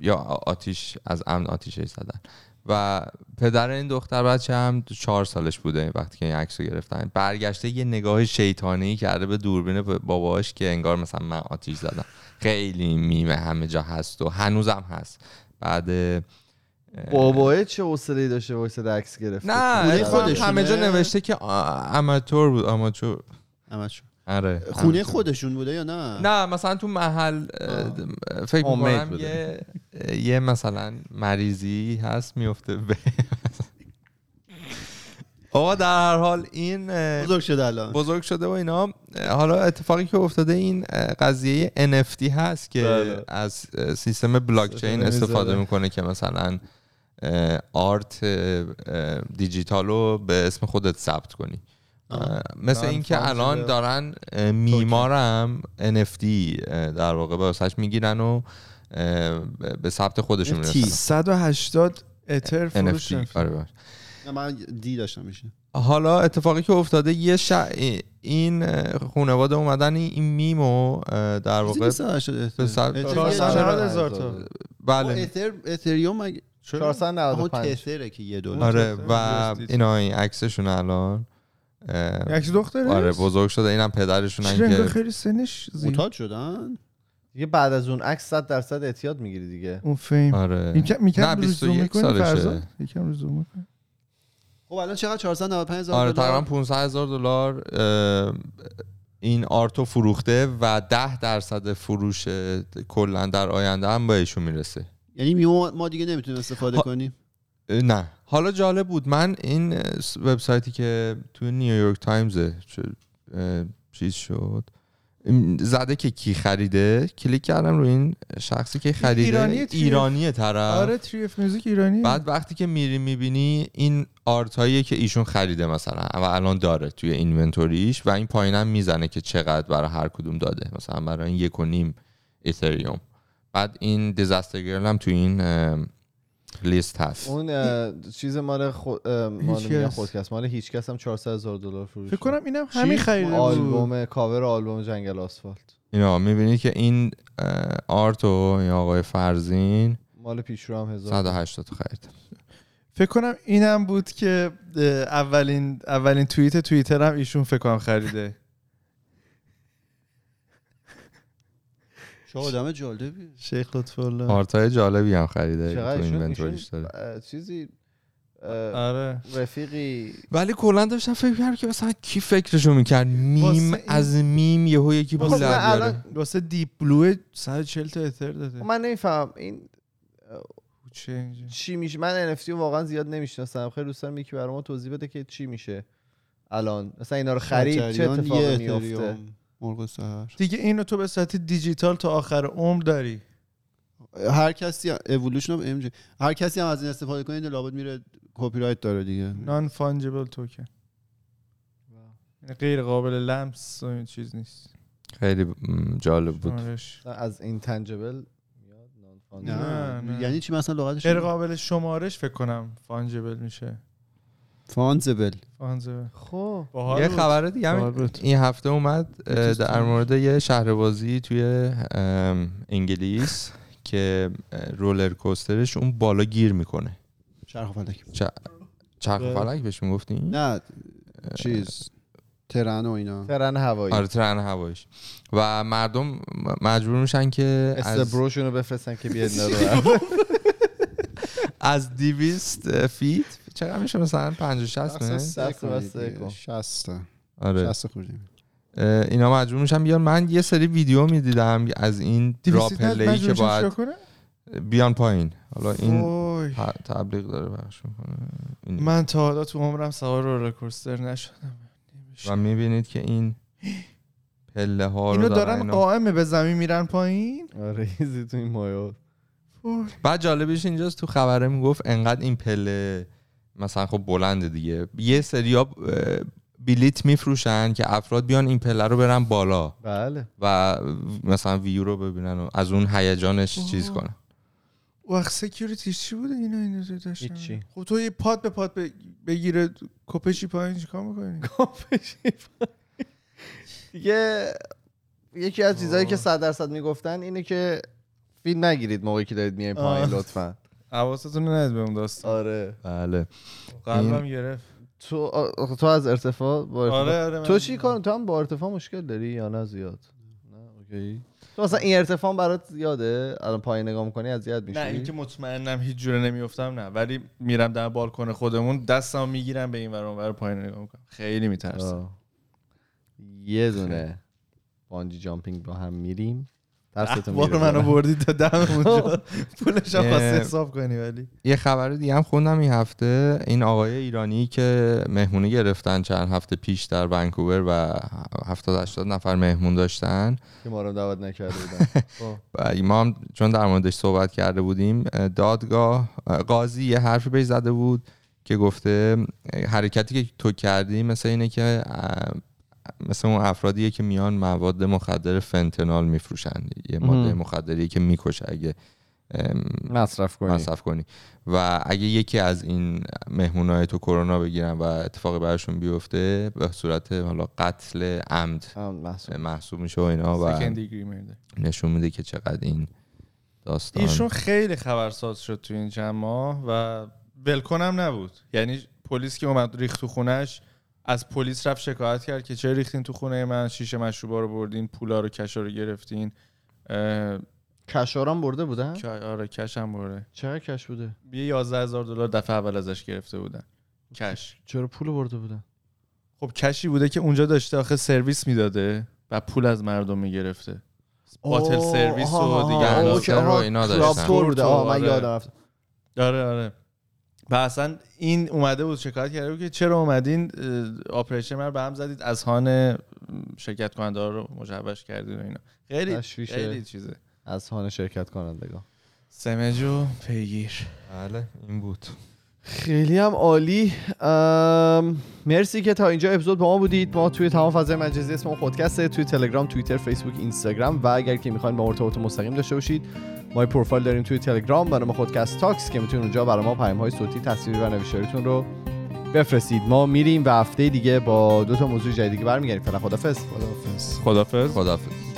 یا آتیش از امن آتیشش زدن و پدر این دختر بچه هم چهار سالش بوده وقتی که این عکس رو گرفتن. برگشته یه نگاه شیطانی کرده به دوربین باباش که انگار مثلا من آتیش زدم. خیلی میمه همه جا هست و هنوزم هست. بعد اه، بابایه چه حوصله‌ای داشته وایسه عکس گرفت نه خودشونه؟ همه جا نوشته که آ- اماتور بود اماتور همشون. آره خونه. خودشون بوده یا نه نه مثلا تو محل فکر می‌کنم بوده. یه یه مثلا مریضی هست میفته به آقا در هر حال این بزرگ شده الان بزرگ شده و اینا حالا اتفاقی که افتاده این قضیه NFT هست که بله. از سیستم بلاک چین استفاده. می‌کنه که مثلا آرت دیجیتال رو به اسم خودت ثبت کنی آه. مثل اینکه. الان دارن میمارم NFT در واقع واسش می‌گیرن و به ثبت خودشون. می‌رسن 180 اتر فروش NFT من دی داشتم میشه. حالا اتفاقی که افتاده یه ش... این خانواده اومدن این این میمو در واقع به ثبت- 490 هزار تا. بله. اتر اتریوم مگه آها 495 تثره که یه دلار آره؟ و. اینا این عکسشون الان. یک دختره آره بزرگ شده. اینم انگار که خیلی سنش زیاد شدن؟ دیگه بعد از اون عکس 100 درصد اعتیاد می‌گیری دیگه. اون فیم آره. میکن میکن نه روز زوم 21 می‌کنی سالشه. فرزاد؟ یکم روز زوم می‌کنی. خب الان چقدر 495 هزار آره؟ تقریبا 500 هزار دلار این آرتو فروخته و 10 درصد فروش کلا در آینده هم به ایشون می‌رسه. یعنی ما دیگه نمی‌تونیم استفاده ها- کنیم؟ نه. حالا جالب بود. من این وبسایتی که تو نیویورک اه، چیز شد زده که کی خریده؟ کلیک کردم رو این شخصی که خریده. ایرانیه ایرانی طرف. آره 3F Music ایرانی. بعد وقتی که میری می‌بینی این art هایی که ایشون خریده مثلا و الان داره توی inventory ش و این پایینم می‌زنه که چقدر برای هر کدوم داده. مثلا برای این یک و نیم اتریوم بعد این Disaster Girl هم توی این لیست هست. اون چیز مال خود مال. خودکست مال هیچ کس هم 400 هزار دلار فروش فکر کنم اینم؟ همین خریده بود. album cover آلبوم جنگل آسفالت. اینا می‌بینی که این art و این آقای فرزین مال پیشرو هم هزار 180 تا خرید. فکر کنم اینم بود که اولین اولین توییت توییتر هم ایشون فکر کنم خریده. چه آدم جالبی شیخ لطف الله آرت های جالبی هم خریده تو inventory ش داره. چیزی آره. رفیقی. ولی کلا داشتم فکر کردم که مثلا کی فکرشو می‌کرد؟ میم از میم یهو یکی پول خب، در واسه Deep Blue 140 تا اتر داده. من نمیفهم این چه؟ چی میشه؟ من NFT رو واقعا زیاد نمی‌شناسم. خیلی دوست دارم یکی برای ما توضیح بده که چی میشه الان. مثلا اینا رو خرید چه اتفاقی میفته. مرغ سحر دیگه اینو تو به صورت دیجیتال تا آخر عمر داری. هر کسی Evolution FM هر کسی هم از این استفاده کنه لابد میره کپی رایت داره دیگه. نان فانجیبل توکن غیر قابل لمس و این چیز نیست. خیلی جالب بود. شمارش. از این تنجبل. نه, نه، نه. یعنی چی مثلا لغتش غیر قابل شمارش فکر کنم فانجیبل میشه. فانزبل. فانجیبل خب. یه. خبر دیگه هم. این هفته اومد در مورد یه شهربازی توی انگلیس که رولر کوسترش اون بالا گیر می‌کنه. چرخ و فلک. چرخ و. فلک بهش می‌گفتی؟ نه چیز ترن و اینا. ترن هوایی. آره ترن هوایش و مردم مجبور میشن که از, استبروشون رو بفرستن که بیاد از 200 فیت چقدر میشه مثلا 50 60 اصلا نه؟ سه دست کنید بسته دیگه. کن. شسته آره شسته خوردیم اه، اینا مجبور میشن بیان من یه سری ویدیو می‌دیدم از این راپلی که باید؟ بیان پایین حالا این تبلیغ داره بخش می‌کنه این- من تا حالا تو عمرم سوار رولرکوستر نشدم و می‌بینید که این پله ها رو اینو دارن دارن. قائمه به زمین میرن پایین آره ایزی تو این مایا وای. بعد جالبش اینجاست تو خبره می‌گفت انقدر این پله مثلا خب بلنده دیگه. یه سریا بلیت میفروشن که افراد بیان این پله رو برن بالا. بله. و مثلا ویو رو ببینن و از اون هیجانش چیز. کنن. وقت سکیوریتی چی بوده اینا اینو داشتن؟ هیچی. خب تو یه پاد به پاد ب- بگیره کپشی پایین چیکار می‌کنی؟ دیگه یکی از چیزهایی که صد درصد می‌گفتن اینه که فیلم نگیرید موقعی که دارید میایین پایین. لطفا. حواستون ند به اون داستان. آره. بله. قلبم گرفت. تو آ- تو از ارتفاع با ارتفاع آره آره تو چی کار تو هم با ارتفاع مشکل داری یا نه زیاد؟ نه اوکی. تو مثلا این ارتفاع برات زیاده؟ الان پایین نگاه می‌کنی اذیت میشی؟ نه اینکه مطمئنم هیچ جوره نمیفتم نه. ولی میرم در بالکن خودمون دستم می‌گیرم به این ور اون ور پایین نگاه می‌کنم. خیلی میترسم آه. یه دونه بانجی جامپینگ با هم میریم. ترستو بار میره منو بالا. بردی تا دم اونجا. پولش هم اه. خواستی حساب کنی ولی. یه خبر دیگه هم خوندم این هفته. این آقای ایرانی که مهمونی گرفتن چند هفته پیش در ونکوور و 70 80 نفر مهمون داشتن. که ما رو دعوت نکرده بودن. ما هم چون در موردش صحبت کرده بودیم دادگاه قاضی یه حرفی بهش زده بود که گفته حرکتی که تو کردی مثل اینه که مثل اون افرادیه که میان مواد مخدر فنتنال میفروشن یه ماده مهم. مخدری که می‌کشه اگه مصرف کنی مصرف کنی و اگه یکی از این مهمونای تو کرونا بگیرن و اتفاقی براشون بیفته به صورت حالا قتل عمد محسوب. میشه و اینا و. نشون میده که چقدر این داستان ایشون خیلی خبرساز شد تو این چند ماه و ولکنم نبود یعنی پلیس که اومد ریخت تو خونش از پلیس رفت شکایت کرد که چرا ریختین تو خونه من؟ شیشه مشروبا رو بردین پولا رو کشا رو گرفتین. اه، کشاران برده بودن؟ آره کش هم برده. چقدر کش بوده؟ یه 11 هزار دلار دفعه اول ازش گرفته بودن. کش. چرا پول برده بودن؟ خب کشی بوده که اونجا داشته آخه سرویس می‌داده و پول از مردم می‌گرفته. باتل سرویس و دیگه رو اینا داشتن. من آره. یادم رفت. آره آره. و اصلا این اومده بود شکایت کرده بود که چرا اومدین آپریشن من رو به هم زدید از هان شرکت کننده ها رو مجوز کردید و اینا. خیلی. خیلی چیزه. از هان شرکت کنندگان سمج و پیگیر. بله این بود. خیلی هم عالی. مرسی که تا اینجا اپیزود با ما بودید. ما توی تمام فضای مجازی اسم ما خودکسته توی تلگرام توییتر فیسبوک اینستاگرام. و اگر که می‌خواین با ما ارتباط مستقیم داشته باشید ما پروفایل داریم توی تلگرام برای ما خودکست تاکس که می‌تونید اونجا برای ما پیام های صوتی تصویری و نوشتاریتون رو بفرستید. ما میریم و هفته دیگه با دو تا موضوع جدیدی برمیگردیم. فعلا خدافظ. خداحافظ خدافظ. خدافظ.